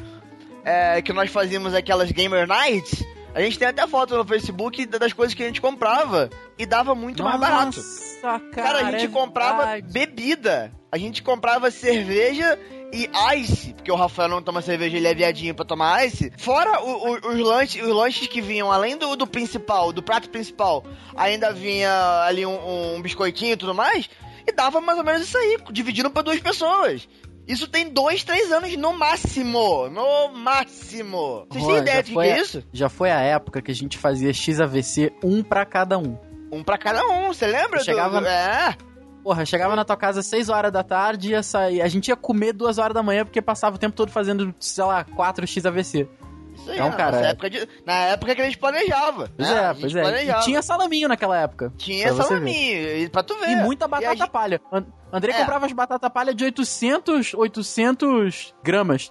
é, que nós fazíamos aquelas Gamer Nights, a gente tem até foto no Facebook da- das coisas que a gente comprava e dava muito mais barato. Nossa, cara. Cara, a gente é comprava bebida. A gente comprava cerveja e ice, porque o Rafael não toma cerveja, ele é viadinho pra tomar ice. Fora o- o- os, lanches, os lanches que vinham, além do, do principal, do prato principal, ainda vinha ali um, um biscoitinho e tudo mais, e dava mais ou menos isso aí, dividindo pra duas pessoas. Isso tem dois, três anos no máximo. No máximo. Vocês têm ideia de que é isso? Já foi a época que a gente fazia XAVC um pra cada um. Um pra cada um, você lembra? do- Chegava- do- É. Porra, chegava na tua casa às 6 horas da tarde e ia sair. A gente ia comer 2 horas da manhã porque passava o tempo todo fazendo, sei lá, 4 XAVC. Isso aí, Então, na cara, nossa é- época de- na época que a gente planejava. Pois né? é, pois é. planejava. E tinha salaminho naquela época. Tinha pra salaminho, e pra tu ver. E muita batata E gente- palha. An- André É. comprava as batata palha de 800, 800 gramas.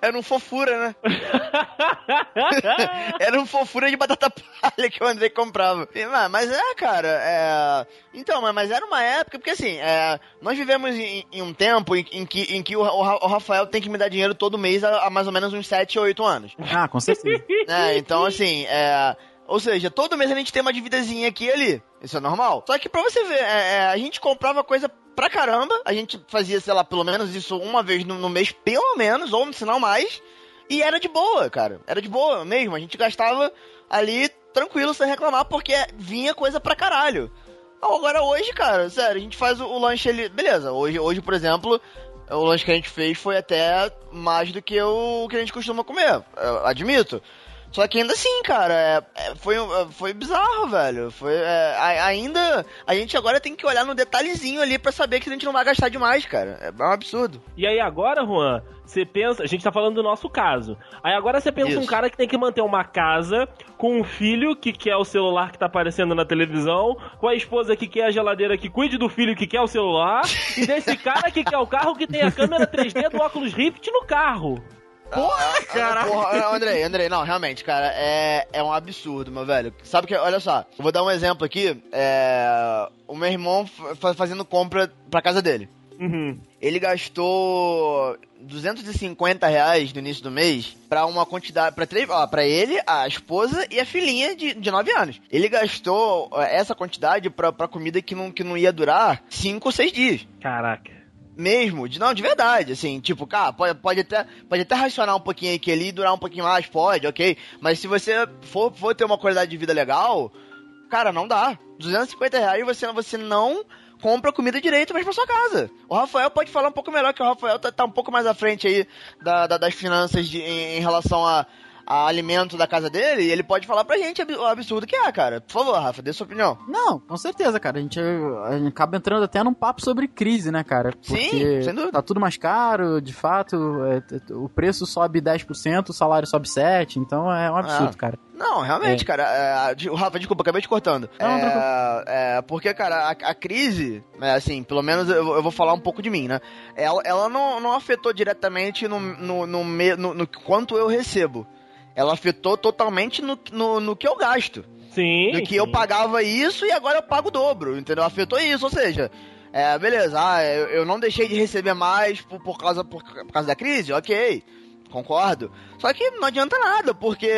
Era um fofura, né? <laughs> Era um fofura de batata palha que o André comprava. E, mas- Mas é, cara, é... Então, mas- era uma época, porque assim, é, nós vivemos em, em um tempo em, em que, em que o, o Ra- o Rafael tem que me dar dinheiro todo mês há, há mais ou menos uns 7 ou 8 anos. Ah, com certeza. né? <laughs> Então, assim, é. Ou seja, todo mês a gente tem uma dividazinha aqui e ali. Isso é normal. Só que pra você ver, é, é, a gente comprava coisa pra caramba. A gente fazia, sei lá, pelo menos isso uma vez no, no mês, pelo menos, ou se não mais. E era de boa, cara. Era de boa mesmo. A gente gastava ali tranquilo, sem reclamar, porque vinha coisa pra caralho. Agora hoje, cara, sério, a gente faz o, o lanche ali. Beleza, hoje, hoje, por exemplo, o lanche que a gente fez foi até mais do que o que a gente costuma comer. eu admito. Só que ainda assim, cara, é- é- foi, foi bizarro, velho. Foi, é, ainda. A gente agora tem que olhar no detalhezinho ali pra saber que a gente não vai gastar demais, cara. É um absurdo. E aí agora, Juan, você pensa. A gente tá falando do nosso caso. Aí agora você pensa Isso. um cara que tem que manter uma casa com um filho que quer o celular que tá aparecendo na televisão, com a esposa que quer a geladeira que cuide do filho que quer o celular, e desse <laughs> cara que quer o carro que tem a câmera 3D do óculos Rift no carro. Porra, cara. Porra, Andrei, Andrei, não, realmente, cara, é, é um absurdo, meu velho. Sabe que, olha só, eu vou dar um exemplo aqui. É. O meu irmão fa- fazendo compra pra casa dele. Uhum. Ele gastou 250 reais no início do mês pra uma quantidade. Pra, três, ó, pra ele, a esposa e a filhinha de, de 9 anos. Ele gastou essa quantidade pra, pra comida que não, que não ia durar 5 ou 6 dias. Caraca. Mesmo, de, não, de verdade, assim, tipo, cara, pode, pode, até, pode até racionar um pouquinho aqui ali durar um pouquinho mais, pode, ok. Mas se você for, for ter uma qualidade de vida legal, cara, não dá. 250 reais você, você não compra comida direito mais pra sua casa. O Rafael pode falar um pouco melhor, que o Rafael tá, tá um pouco mais à frente aí da, da- das finanças de- em, em relação a alimento da casa dele, e ele pode falar pra gente o absurdo que é, cara. Por favor, Rafa, dê sua opinião. Não, com certeza, cara. A gente, a gente acaba entrando até num papo sobre crise, né, cara? Sim, Porque sem dúvida. tá tudo mais caro, de fato, é, t- o preço sobe 10%, o salário sobe 7%, então é um absurdo, Ah. cara. Não, realmente, cara. é, o Rafa, desculpa, acabei te cortando. Não, é, tranquilo. é, porque, cara, a, a crise, é, assim, pelo menos eu, vou- eu vou falar um pouco de mim, né? Ela, ela não, não afetou diretamente no, no, no, me- no- no quanto eu recebo. Ela afetou totalmente no, no, no que eu gasto. Sim. Do que eu sim. pagava isso e agora eu pago o dobro, entendeu? Afetou isso, ou seja, é, beleza, ah, eu, eu não deixei de receber mais por, por, causa, por, por causa da crise, ok, concordo. Só que não adianta nada, porque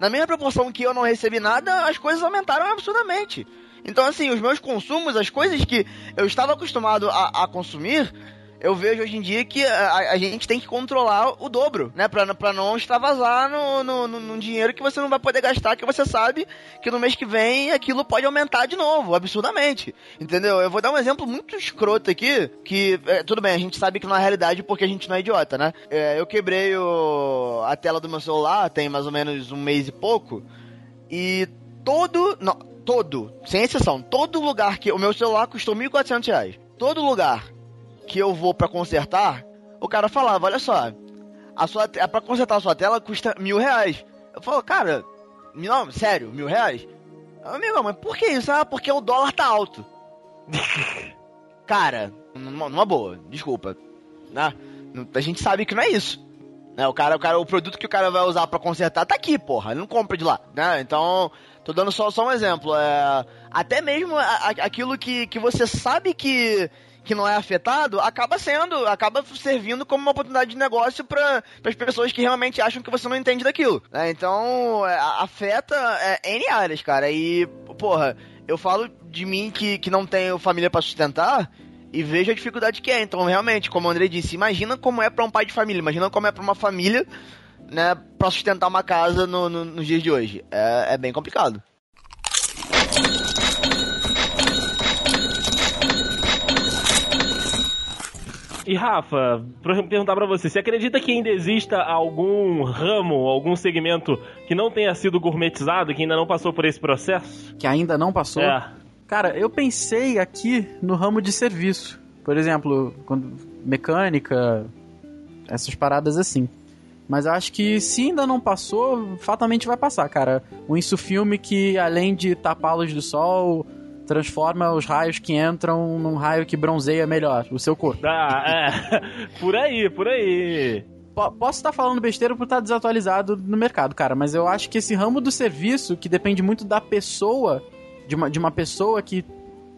na mesma proporção que eu não recebi nada, as coisas aumentaram absurdamente. Então, assim, os meus consumos, as coisas que eu estava acostumado a, a consumir, eu vejo hoje em dia que a, a gente tem que controlar o dobro, né? Pra, pra não extravasar no, no, no, no dinheiro que você não vai poder gastar, que você sabe que no mês que vem aquilo pode aumentar de novo, absurdamente. Entendeu? Eu vou dar um exemplo muito escroto aqui, que, é, tudo bem, a gente sabe que não é realidade porque a gente não é idiota, né? É, eu quebrei o, a tela do meu celular tem mais ou menos um mês e pouco, e todo, não, todo, sem exceção, todo lugar que, o meu celular custou 1.400 reais. Todo lugar que eu vou pra consertar, o cara falava, olha só, a sua, te- pra consertar a sua tela custa mil reais. Eu falo, cara, não, sério, mil reais? Amigo, mas por que isso? Ah, porque o dólar tá alto. <laughs> cara, numa, numa boa, desculpa. Né? A gente sabe que não é isso. Né? O, cara, o cara, o produto que o cara vai usar pra consertar tá aqui, porra. Ele não compra de lá. Né? Então, tô dando só, só um exemplo. É, até mesmo a- a- aquilo que, que você sabe que, que não é afetado, acaba sendo, acaba servindo como uma oportunidade de negócio para as pessoas que realmente acham que você não entende daquilo. né? Então, é, afeta é, N áreas, cara. E, porra, eu falo de mim que, que não tenho família pra sustentar. E vejo a dificuldade que é. Então, realmente, como o André disse, imagina como é pra um pai de família, imagina como é pra uma família, né, pra sustentar uma casa no- no- nos dias de hoje. É, é bem complicado. E Rafa, pra eu perguntar pra você, você acredita que ainda exista algum ramo, algum segmento que não tenha sido gourmetizado, que ainda não passou por esse processo? Que ainda não passou. É. Cara, eu pensei aqui no ramo de serviço. Por exemplo, quando mecânica, essas paradas assim. Mas acho que se ainda não passou, fatalmente vai passar, cara. Um insufilme que, além de luz do sol, transforma os raios que entram num raio que bronzeia melhor o seu corpo. Ah, é. <laughs> Por aí, por aí. po- posso estar falando besteira por estar desatualizado no mercado, cara, mas eu acho que esse ramo do serviço, que depende muito da pessoa, de uma, de uma pessoa que,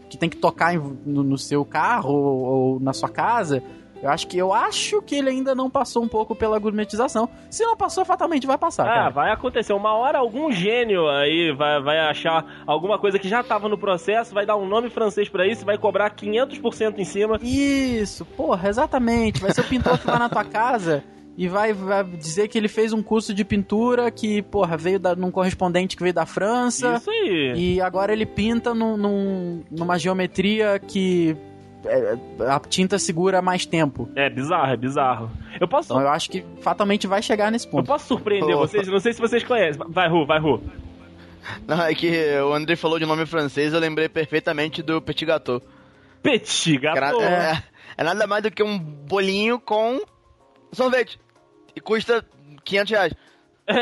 que tem que tocar em- no, no seu carro ou, ou na sua casa, eu acho que eu acho que ele ainda não passou um pouco pela gourmetização. Se não passou, fatalmente vai passar, Ah, cara. vai acontecer. Uma hora algum gênio aí vai, vai achar alguma coisa que já tava no processo, vai dar um nome francês pra isso, vai cobrar 500% em cima. Isso, porra, exatamente. Vai ser o pintor que vai na tua casa e vai, vai dizer que ele fez um curso de pintura que, porra, veio da, num correspondente que veio da França. Isso aí. E agora ele pinta num, num- numa geometria que é, a tinta segura mais tempo. É bizarro, é bizarro. Eu posso, Então eu acho que fatalmente vai chegar nesse eu ponto. posso surpreender Oh. vocês? Não sei se vocês conhecem. Vai, Ru, vai, Ru. Não, é que o André falou de nome francês, eu lembrei perfeitamente do Petit Gâteau. Petit Gâteau. é, é nada mais do que um bolinho com sorvete. E custa 500 reais. <laughs>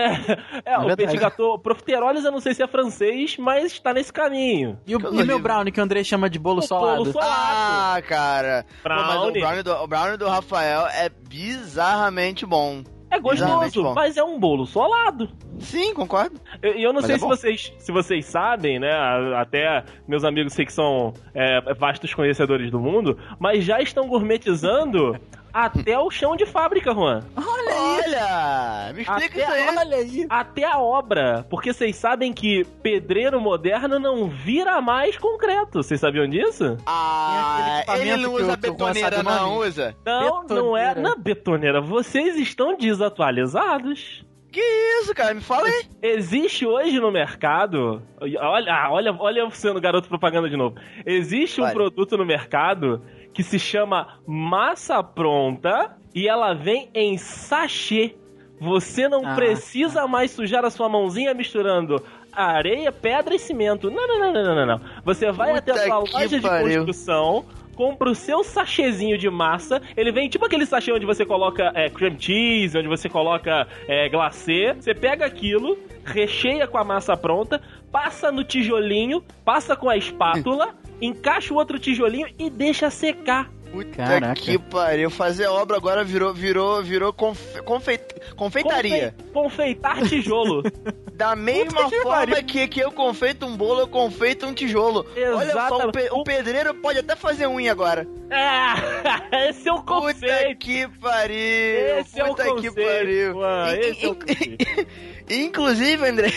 É, é, o verdade. Petit Gâteau. Profiteroles eu não sei se é francês, mas está nesse caminho. E o, e o meu brownie que o André chama de bolo O solado? bolo solado. Ah, cara. Pô, mas o Brownie. brownie, do, o brownie do Rafael é bizarramente bom. É gostoso, mas é um bolo solado. Sim, concordo. E eu não Mas sei é se, bom. vocês, se vocês sabem, né? Até meus amigos sei que são é, vastos conhecedores do mundo, mas já estão gourmetizando <laughs> até o chão de fábrica, Juan. Olha, me explica isso aí. Olha aí. Até a obra. Porque vocês sabem que pedreiro moderno não vira mais concreto. Vocês sabiam disso? Ah, ele não usa betoneira, não usa? Não, não é Betoneira. na betoneira. Vocês estão desatualizados. Que isso, cara? Me fala aí. Existe hoje no mercado. Olha, ah, olha, olha eu sendo garoto propaganda de novo. Existe um produto no mercado que se chama massa pronta e ela vem em sachê. Você não Ah, precisa mais sujar a sua mãozinha misturando areia, pedra e cimento. Não, não, não, não, não, não. Você vai Puta até a sua loja de pariu. construção, compra o seu sachêzinho de massa. Ele vem tipo aquele sachê onde você coloca é, cream cheese, onde você coloca é, glacê. Você pega aquilo, recheia com a massa pronta, passa no tijolinho, passa com a espátula, <laughs> encaixa o outro tijolinho e deixa secar. Puta Caraca. que pariu. Fazer obra agora virou, virou, virou confe, confeit, confeitaria. Confe- confeitar tijolo. <laughs> Da mesma que forma pariu. que, que eu confeito um bolo, eu confeito um tijolo. Olha só, o, pe- o pedreiro pode até fazer unha agora. é, <laughs> esse é o Puta conceito. que pariu. Esse é o Puta que conceito, pariu. Juan, In- esse é o in- conceito. <laughs> Inclusive, André.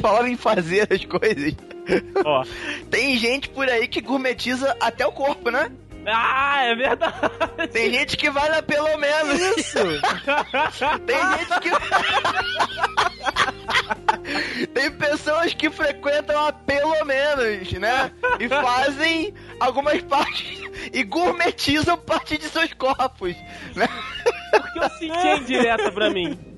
Falando em fazer as coisas. Ó. Tem gente por aí que gourmetiza até o corpo, né? Ah, é verdade. Tem gente que vai lá pelo menos. Isso. Tem gente que. Tem pessoas que frequentam a pelo menos, né? E fazem algumas partes. E gourmetizam parte de seus corpos, né? Porque eu senti a indireta pra mim.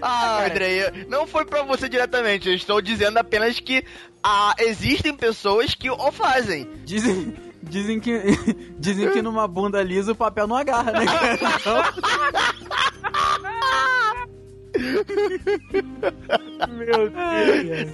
Ah, André, não foi pra você diretamente. Eu estou dizendo apenas que ah, existem pessoas que o fazem. Dizem, dizem que <laughs> dizem que numa bunda lisa o papel não agarra, né? Então, <laughs> Meu Deus.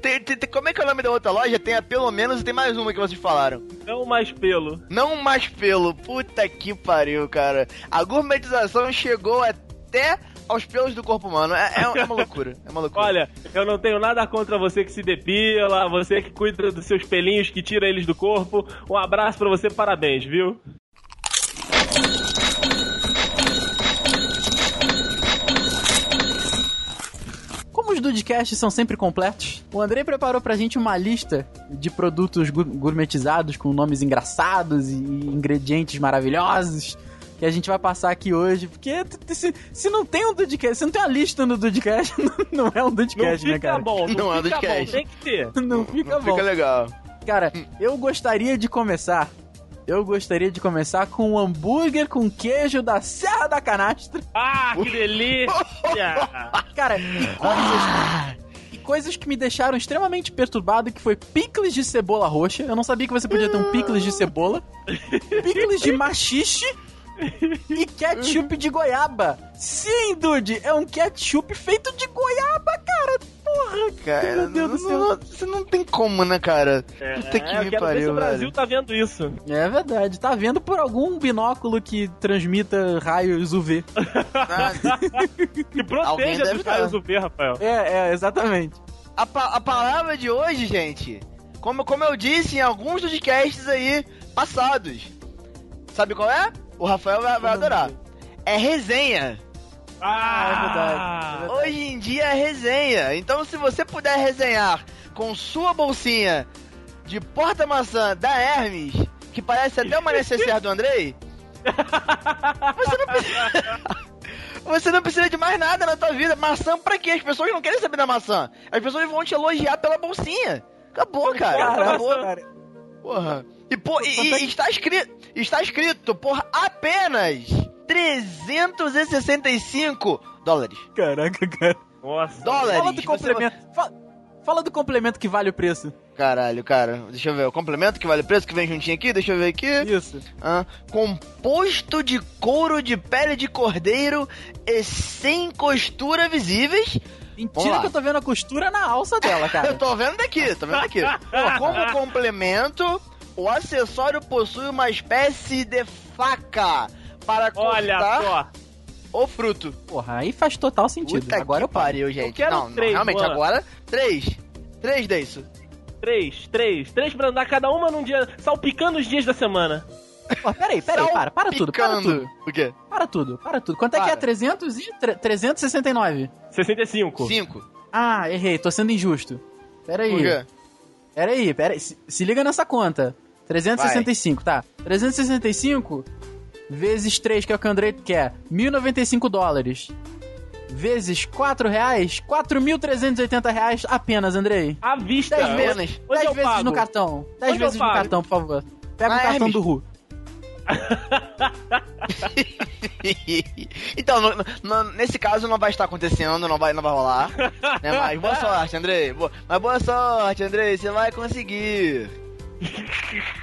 Tem- tem- tem- como é que é o nome da outra loja? Tem a pelo menos e tem mais uma que vocês falaram. Não mais pelo. Não mais pelo. Puta que pariu, cara. A gourmetização chegou até aos pelos do corpo humano. É, é- é uma loucura. É uma loucura. Olha, eu não tenho nada contra você que se depila, você que cuida dos seus pelinhos, que tira eles do corpo. Um abraço pra você, parabéns, viu? Como os Dudcasts são sempre completos, o Andrei preparou pra gente uma lista de produtos gourmetizados com nomes engraçados e ingredientes maravilhosos que a gente vai passar aqui hoje. Porque se, se não tem um Dudcast, se não tem uma lista no Dudcast, <laughs> não, não é um Não Dudcast, né, fica cara? bom, não, Não é fica bom, podcast. tem que ter. Não fica Não bom. fica legal. Cara, eu gostaria de começar. Eu gostaria de começar com um hambúrguer com queijo da Serra da Canastra. Ah, que delícia! <laughs> Cara, e coisas, e coisas que me deixaram extremamente perturbado, que foi picles de cebola roxa. Eu não sabia que você podia ter um picles de cebola. <laughs> Picles de machixe. E ketchup de goiaba. Sim, dude, é um ketchup feito de goiaba, cara. Porra. Cara. Meu Deus do não- não- Você não tem como, né, cara? Puta que É, eu me quero ver se pariu, o Brasil velho. tá vendo isso. É verdade. Tá vendo por algum binóculo que transmita raios UV. Ah, Que <laughs> Alguém proteja deve dos tá. raios UV, Rafael. É, é, exatamente. A, pa- a palavra de hoje, gente, como, como eu disse em alguns dos podcasts aí passados, sabe qual é? O Rafael vai, vai adorar. É resenha. Ah, é verdade. É verdade. Hoje em dia é resenha. Então, se você puder resenhar com sua bolsinha de porta-maçã da Hermes, que parece até uma necessaire do Andrei, <laughs> você não precisa. <laughs> Você não precisa de mais nada na tua vida. Maçã pra quê? As pessoas não querem saber da maçã. As pessoas vão te elogiar pela bolsinha. Acabou, cara. Caraca, Acabou. cara. Porra. E, pô, e, e- e está escrito, está escrito por apenas 365 dólares. Caraca, cara. Nossa. Dólares. Fala do Você- complemento. Fa- Fala do complemento que vale o preço. Caralho, cara. Deixa eu ver. O complemento que vale preço que vem juntinho aqui. Deixa eu ver aqui. Isso. Ah, composto de couro de pele de cordeiro e sem costura visíveis. Mentira que eu tô vendo a costura na alça dela, <laughs> Eu cara. tô vendo daqui, tô vendo daqui. Como complemento, o acessório possui uma espécie de faca para Olha cortar só. o fruto. Porra, aí faz total sentido. Puta Agora que eu paro. pariu, gente. quero não, não, três, realmente, Luana. agora, três. Três disso. Três, três. Três pra andar cada uma num dia, salpicando os dias da semana. Pô, peraí, peraí, para, para tudo, para tudo. O quê? Para tudo, para tudo. Quanto é que é? Para. 300 e... tre- 369. 65. Cinco. Ah, errei, tô sendo injusto. Peraí. Por quê? Peraí, peraí. Se, se liga nessa conta. 365, tá. 365 vezes 3, que é o que o Andrei quer. 1.095 dólares. Vezes 4 reais, 4.380 reais apenas, Andrei. À vista. 10 vezes, menos. Onde 10 eu vezes pago? no cartão. 10 Onde vezes no cartão, por favor. Pega Ah, o cartão Hermes. do Ru. <laughs> então, no- no- nesse caso não vai estar acontecendo, não vai, não vai rolar. né? Mas boa <laughs> sorte, Andrei. Boa- mas boa sorte, Andrei. Você vai conseguir. <laughs>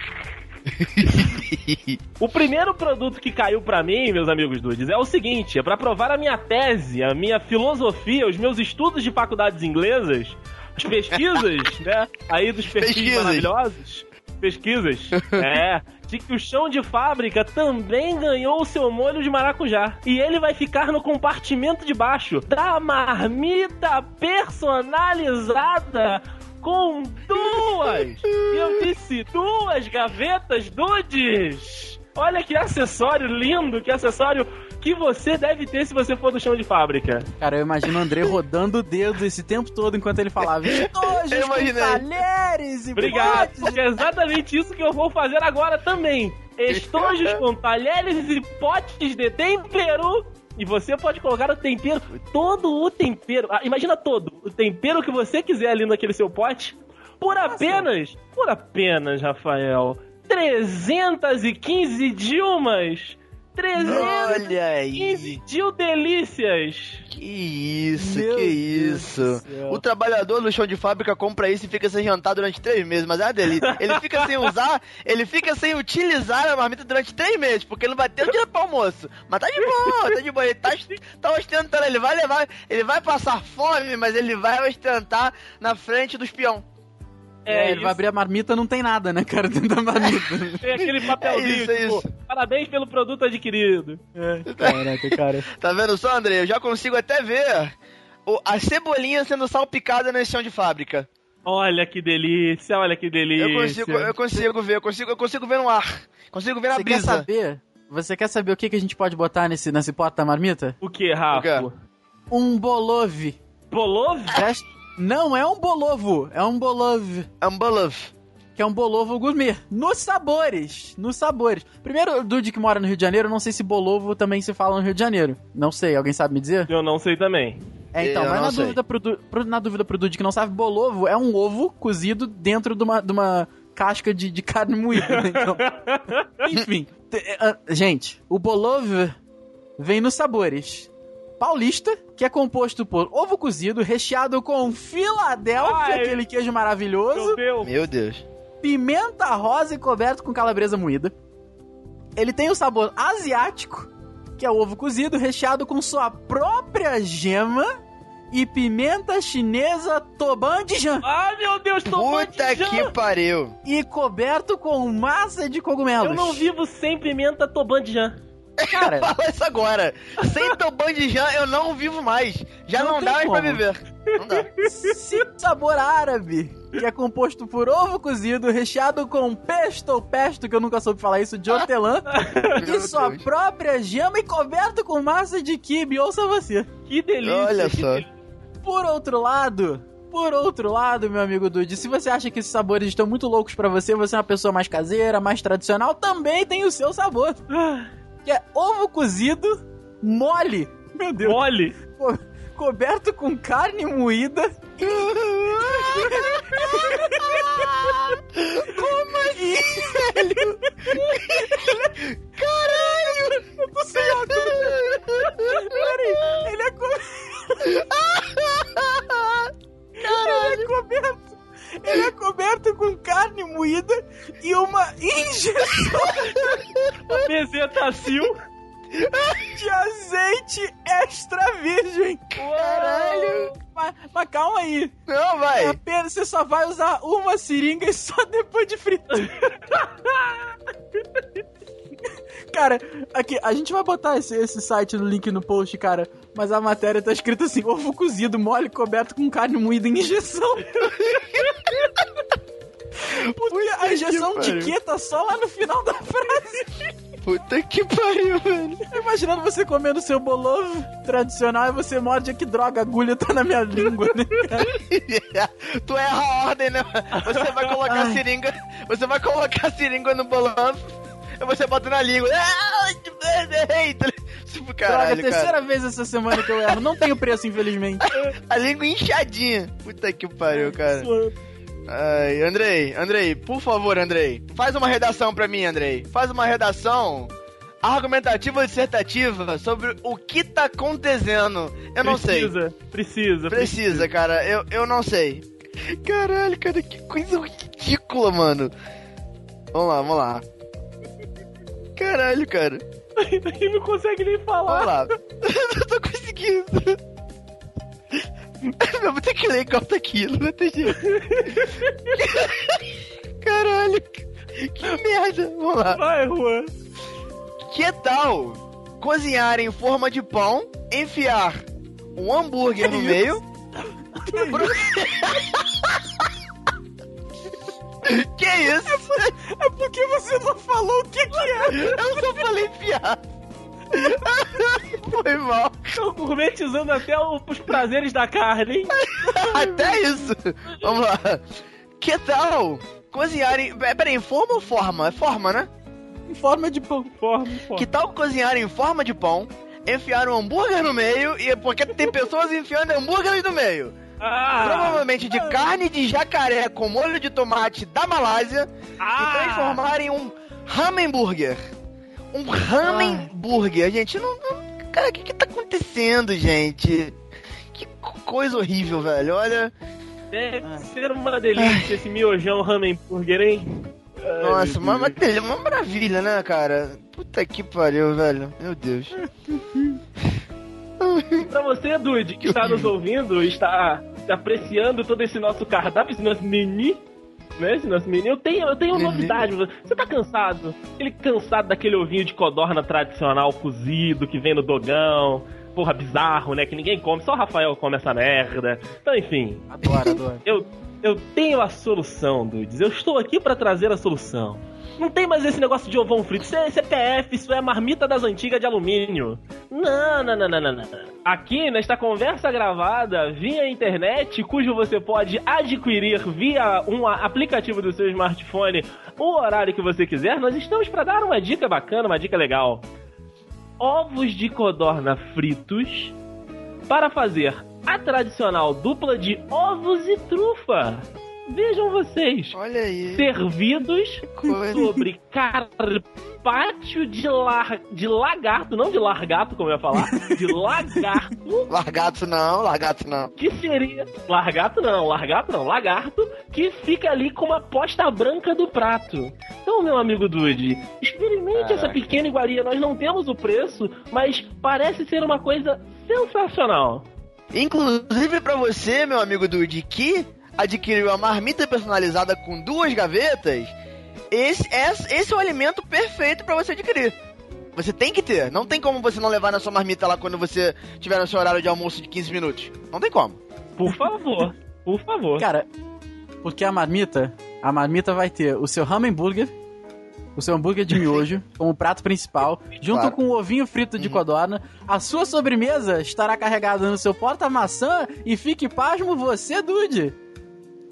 O primeiro produto que caiu pra mim, meus amigos dudes, é o seguinte: é pra provar a minha tese, a minha filosofia, os meus estudos de faculdades inglesas, as pesquisas, né? Aí dos perfis Pesquisas. maravilhosos. Pesquisas. É. De que o chão de fábrica também ganhou o seu molho de maracujá. E ele vai ficar no compartimento de baixo da marmita personalizada com duas, <laughs> e eu disse duas gavetas dudes. Olha que acessório lindo, que acessório que você deve ter se você for do chão de fábrica. Cara, eu imagino o André <laughs> rodando o dedo esse tempo todo enquanto ele falava estojos Eu imaginei. talheres e Obrigado, potes. porque é exatamente isso que eu vou fazer agora também. Estojos <laughs> com talheres e potes de tempero. E você pode colocar o tempero, todo o tempero. ah, imagina todo, o tempero que você quiser ali naquele seu pote. Por apenas, por apenas, Rafael, 315 Dilmas. 315 Olha aí. Dil delícias. Que isso, Meu que isso. O trabalhador do chão de fábrica compra isso e fica sem jantar durante três meses, mas é uma delícia. Ele fica sem usar, ele fica sem utilizar a marmita durante três meses, porque ele não vai ter o dinheiro pro almoço. Mas tá de boa, tá de boa. Ele tá, tá ostentando, ele vai levar, ele vai passar fome, mas ele vai ostentar na frente dos peão. É, ele vai abrir a marmita, não tem nada, né, cara, dentro da marmita. <laughs> Tem aquele papelzinho, É isso, é tipo, isso. parabéns pelo produto adquirido. Caraca, cara. Tá vendo só, André? Eu já consigo até ver o- a cebolinha sendo salpicada nesse chão de fábrica. Olha que delícia, olha que delícia. Eu consigo, eu consigo ver, eu consigo, eu consigo ver no ar. Consigo ver na Você quer brisa. saber? Você quer saber o que, que a gente pode botar nesse, nesse pote da marmita? O que, Rafa? O quê? Um bolov. Bolov? Presta- Não é um bolovo, é um bolov. Ambolov. Que é um bolovo gourmet. Nos sabores. Nos sabores. Primeiro, o Dude que mora no Rio de Janeiro, eu não sei se bolovo também se fala no Rio de Janeiro. Não sei, alguém sabe me dizer? Eu não sei também. É, então, Eu mas na sei. dúvida, pro, pro- na dúvida pro Dude que não sabe, bolovo é um ovo cozido dentro de uma, de uma casca de, de carne moída. né? Então, <laughs> enfim. Te- ah, gente, o bolov vem nos sabores. Paulista, que é composto por ovo cozido, recheado com Filadélfia, Ai. aquele queijo maravilhoso, Meu Deus. Meu Deus. pimenta rosa e coberto com calabresa moída. Ele tem o sabor asiático, que é o ovo cozido recheado com sua própria gema e pimenta chinesa tobandijan. Ah, meu Deus, tô Puta que pariu. E coberto com massa de cogumelos. Eu não vivo sem pimenta tobandijan. Cara, <laughs> Fala isso agora. Sem Tobandijan eu não vivo mais. Já Não não, dá mais pra como. viver. Não dá. se sabor árabe, que é composto por ovo cozido, recheado com pesto ou pesto, que eu nunca soube falar isso, de hortelã, <laughs> e sua Deus. própria gema e coberto com massa de quibe, ouça você. Que delícia. Olha que só. delícia. Por outro lado, por outro lado, meu amigo Dude, se você acha que esses sabores estão muito loucos pra você, você é uma pessoa mais caseira, mais tradicional, também tem o seu sabor. Que é ovo cozido, mole. Meu Deus. Mole. <laughs> Co- coberto com carne moída. Como assim, velho? Caralho! Eu tô sem óculos. Peraí, ele é co... <laughs> Ele é coberto... Ele é coberto com carne moída e uma injeção <laughs> Bezetacil. de azeite extra virgem. Caralho. Mas, mas calma aí. Não, É vai. apenas você só vai usar uma seringa e só depois de frito. <laughs> Cara, aqui, a gente vai botar esse, esse site no link no post, cara. Mas a matéria tá escrita assim: ovo cozido, mole, coberto com carne moída em injeção. <laughs> Porque a injeção de quê tá só lá no final da frase. Puta que pariu, velho. Imaginando você comendo seu bolovo tradicional e você morde que droga, agulha tá na minha língua, né, <laughs> tu erra a ordem, né? Você vai colocar a Ai. seringa. Você vai colocar seringa no bolão. E você bota na língua. Ai, Eita! Tipo, Droga, caralho, terceira cara. vez essa semana que eu erro. Não tenho preço, infelizmente. <laughs> A língua inchadinha. Puta que pariu, cara. Ai, Andrei, Andrei, por favor, Andrei. Faz uma redação pra mim, Andrei. Faz uma redação argumentativa e dissertativa sobre o que tá acontecendo. Eu não sei. Precisa, precisa. Precisa, cara. Eu, eu não sei. Caralho, cara, que coisa ridícula, mano. Vamos lá, vamos lá. Caralho, cara. Ele não consegue nem falar. Vamos lá. <laughs> Eu tô conseguindo. <laughs> Eu vou ter que ler igual tá aqui, não ter jeito. <laughs> Caralho, que merda. Vamos lá. Vai, Juan. Que tal cozinhar em forma de pão, enfiar um hambúrguer no meio? Que isso? É porque você não falou o que que é. Eu só falei enfiar. Foi mal. Estão gourmetizando até os prazeres da carne, hein? Até isso. Vamos lá. Que tal cozinhar em... Peraí, em forma ou forma? É forma, né? Em forma de pão. Forma, forma. Que tal cozinhar em forma de pão, enfiar um hambúrguer no meio, e porque tem pessoas enfiando hambúrgueres no meio. Ah, Provavelmente de carne de jacaré com molho de tomate da Malásia e ah, transformar em um Hamenburger. Um Hamenburger. Gente, não, não- Cara, o que que tá acontecendo, gente? Que co- coisa horrível, velho. Olha. Deve ser uma delícia esse miojão hambúrguer, hein? Ai, Nossa, uma, uma, uma maravilha, né, cara? Puta que pariu, velho. Meu Deus. <laughs> <laughs> Pra você, Dude, que está nos ouvindo, está apreciando todo esse nosso cardápio, esse nosso menu, né? Nosso menu, eu tenho, eu tenho uma novidade. Você tá cansado? Ele cansado daquele ovinho de codorna tradicional cozido que vem no dogão? Porra, bizarro, né? Que ninguém come, só o Rafael come essa merda. Então, enfim, Adoro, adoro. eu, eu tenho a solução, Dudes. Eu estou aqui pra trazer a solução. Não tem mais esse negócio de ovão frito. Isso é CPF, isso é marmita das antigas de alumínio. Não, não, não, não, não. Aqui, nesta conversa gravada via internet, cujo você pode adquirir via um aplicativo do seu smartphone o horário que você quiser, nós estamos para dar uma dica bacana, uma dica legal. Ovos de codorna fritos para fazer a tradicional dupla de ovos e trufa. Vejam vocês, Olha aí. servidos sobre carpaccio de, lar... de lagarto, não de largato, como eu ia falar, de <laughs> lagarto, Largato não, largato não. que seria. Largato não, largato não, lagarto, que fica ali com uma posta branca do prato. Então, meu amigo Dude, experimente essa Caraca. pequena iguaria. Nós não temos o preço, mas parece ser uma coisa sensacional. Inclusive pra você, meu amigo Dude, que adquiriu a marmita personalizada com duas gavetas, esse, esse, esse é o alimento perfeito pra você adquirir. Você tem que ter. Não tem como você não levar na sua marmita lá quando você tiver no seu horário de almoço de 15 minutos. Não tem como. Por favor, por favor. Cara, porque a marmita, a marmita vai ter o seu hambúrguer, o seu hambúrguer de miojo <laughs> como prato principal, junto Claro. com o ovinho frito de codorna. A sua sobremesa estará carregada no seu porta-maçã e fique pasmo você, Dude.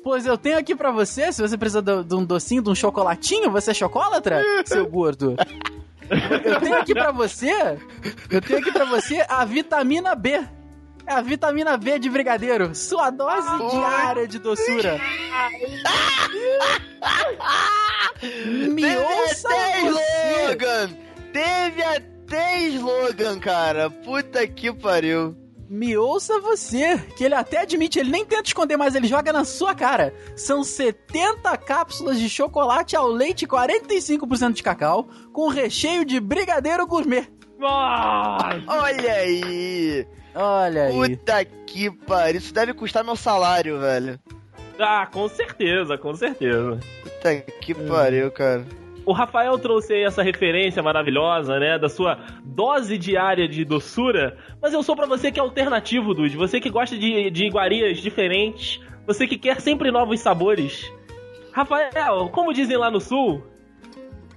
Pois eu tenho aqui pra você, se você precisa de, de um docinho, de um chocolatinho, você é chocolatra, <laughs> seu gordo? Eu tenho aqui pra você, eu tenho aqui pra você a vitamina B. É a vitamina B de brigadeiro, sua dose diária de doçura. <laughs> Me ouça Teve até você. slogan! Teve até slogan, cara. Puta que pariu. Me ouça você, que ele até admite, ele nem tenta esconder, mas ele joga na sua cara. São 70 cápsulas de chocolate ao leite e 45% de cacau, com recheio de brigadeiro gourmet. Olha aí. Olha aí. Puta que pariu. Isso deve custar meu salário, velho. Ah, com certeza, com certeza. Puta que pariu, cara. O Rafael trouxe aí essa referência maravilhosa, né, da sua dose diária de doçura, mas eu sou pra você que é alternativo, Dude, você que gosta de, de iguarias diferentes, você que quer sempre novos sabores. Rafael, como dizem lá no sul,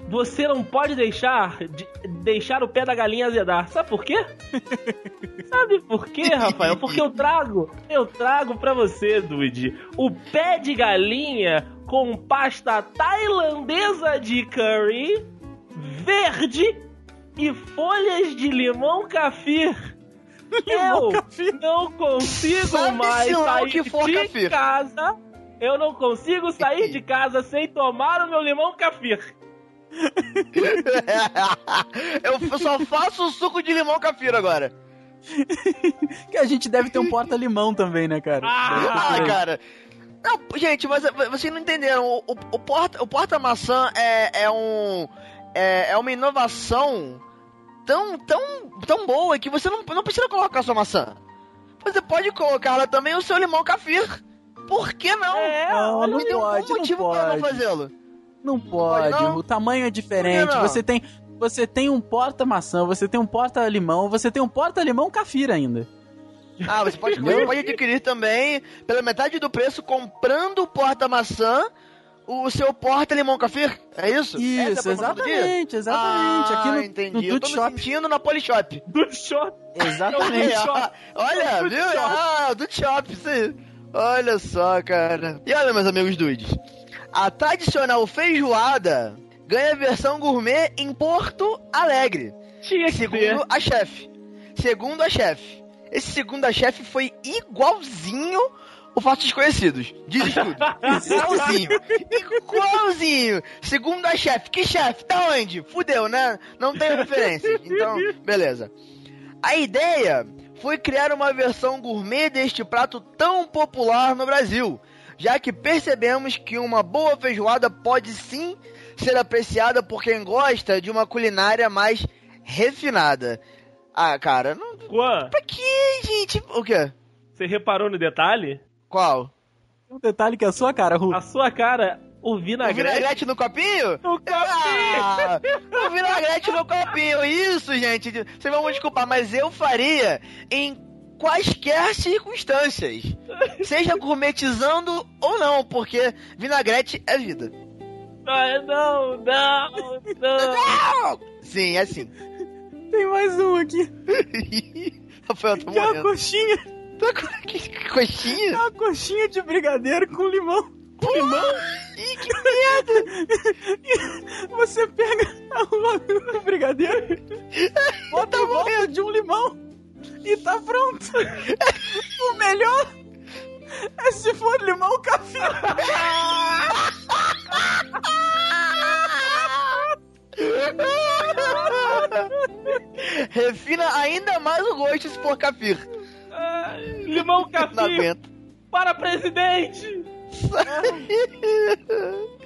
você não pode deixar de- deixar o pé da galinha azedar. Sabe por quê? <laughs> Sabe por quê, Rafael? Porque eu trago, eu trago pra você, Dude, o pé de galinha com pasta tailandesa de curry, verde e folhas de limão cafir. eu não consigo mais sair que for de cafir. casa. Eu não consigo sair de <laughs> casa sem tomar o meu limão cafir. <laughs> eu só faço o suco de limão cafira agora. <laughs> Que a gente deve ter um porta-limão também, né, cara? Ah, Ah, cara. Não, gente, mas eh, vocês não entenderam. O, o, o porta, o porta-maçã é, é um. É, é uma inovação tão, tão, tão boa que você não, não precisa colocar sua maçã. Você pode colocar lá também o seu limão cafir. Por que não? É, Não, não tem pode, algum não motivo pra não pode. fazê-lo. Não pode, não? o tamanho é diferente. Você tem, você tem um porta-maçã, você tem um porta-limão, você tem um porta-limão cafira ainda. Ah, você pode, você pode adquirir também pela metade do preço comprando o porta-maçã o seu porta-limão cafir. É isso? Isso, é exatamente, exatamente. Ah, Aqui no, entendi. no Dude Shop. sentindo na Polishop. shopping. Exatamente. Ah, Olha, Do viu? Shop. Ah, do Shop, isso aí. Olha só, cara. E olha, meus amigos dudes. A tradicional feijoada ganha versão gourmet em Porto Alegre. Tinha ser. Segundo a chefe. Segundo a chefe. Esse segundo a chefe foi igualzinho o Fatos Desconhecidos. Diz tudo. <laughs> Igualzinho. Igualzinho. Segundo a chefe. Que chefe? Da onde? Fudeu, né? Não tem referência. Então, beleza. A ideia foi criar uma versão gourmet deste prato tão popular no Brasil, já que percebemos que uma boa feijoada pode sim ser apreciada por quem gosta de uma culinária mais refinada. Ah, cara, não. Juan, Pra que, gente? O quê? você reparou no detalhe? Qual? Um detalhe que é a sua cara, Ru. A sua cara, o O vinagrete. vinagrete no copinho? No copinho! Ah, o vinagrete no copinho. Isso, gente. Vocês vão me desculpar, mas eu faria em quaisquer circunstâncias. <laughs> Seja gourmetizando ou não, porque vinagrete é vida. Ai, não, não, não. Sim, é assim. Tem mais um aqui. <laughs> Rafael, tá Que é uma morrendo. coxinha. Tá com- <laughs> que, que É coxinha? uma coxinha de brigadeiro com limão. Com limão? Ih, que merda! Você pega o, o brigadeiro, bota em volta de um limão e tá pronto. <laughs> O melhor é se for limão café. Refina ainda mais o gosto se for cafir. Ai, limão café para presidente! <laughs>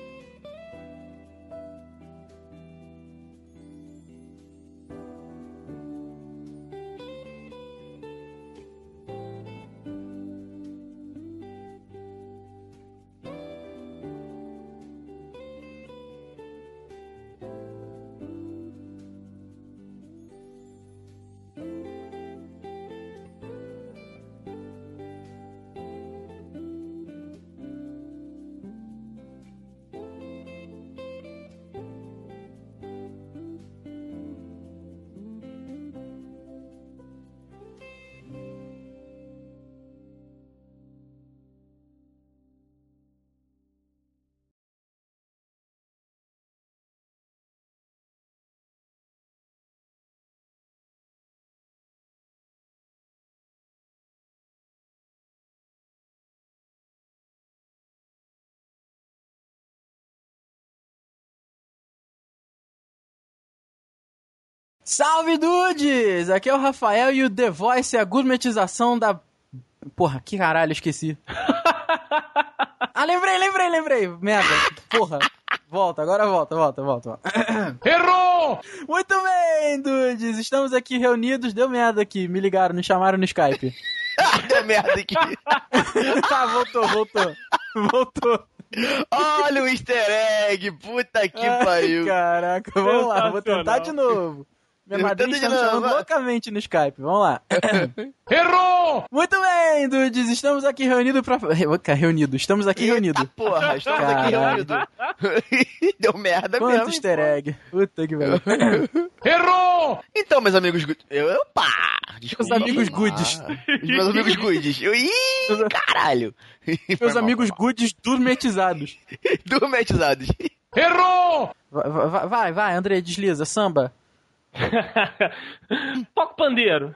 Salve, dudes! Aqui é o Rafael e o The Voice é a gourmetização da... Porra, que caralho, esqueci. <laughs> ah, lembrei, lembrei, lembrei. Merda, porra. Volta, agora volta, volta, volta. volta. <coughs> Errou! Muito bem, dudes! Estamos aqui reunidos. Deu merda aqui, me ligaram, me chamaram no Skype. <laughs> Deu merda aqui. tá, <laughs> voltou, voltou. Voltou. Olha o easter egg, puta que Ai, pariu. Caraca, vamos lá, vou tentar de novo. Minha madrinha está me chamando loucamente no Skype. Vamos lá. <coughs> Errou! Muito bem, dudes, estamos aqui reunidos pra... Re- Reunidos, estamos aqui Eita reunidos. porra, estamos aqui Caralho. reunidos. <laughs> Deu merda Quanto mesmo. easter egg. Puta que pariu. <coughs> Errou! Então, meus amigos... Eu, eu pá! Desculpa. amigos goods. Ah, Os meus amigos goods. Eu, ih, caralho. <laughs> Meus amigos goods durmetizados. <laughs> Durmetizados. Errou! Vai, vai, vai, vai, André, desliza, samba. <laughs> Toca o pandeiro.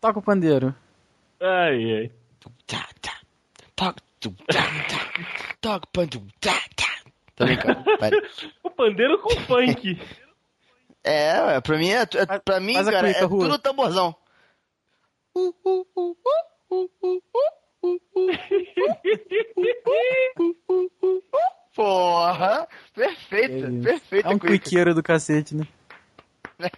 Toca o pandeiro. Ai, ai. Tá, tá. Tá. Toc, pan, tu, tá, tá. Tô brincando. <laughs> O pandeiro com funk. É, pra mim, é, é, pra mim faz cara, é Rua. tudo tamborzão. Porra! Perfeita, perfeita É um cuica. quiqueiro do cacete, né? <laughs> né?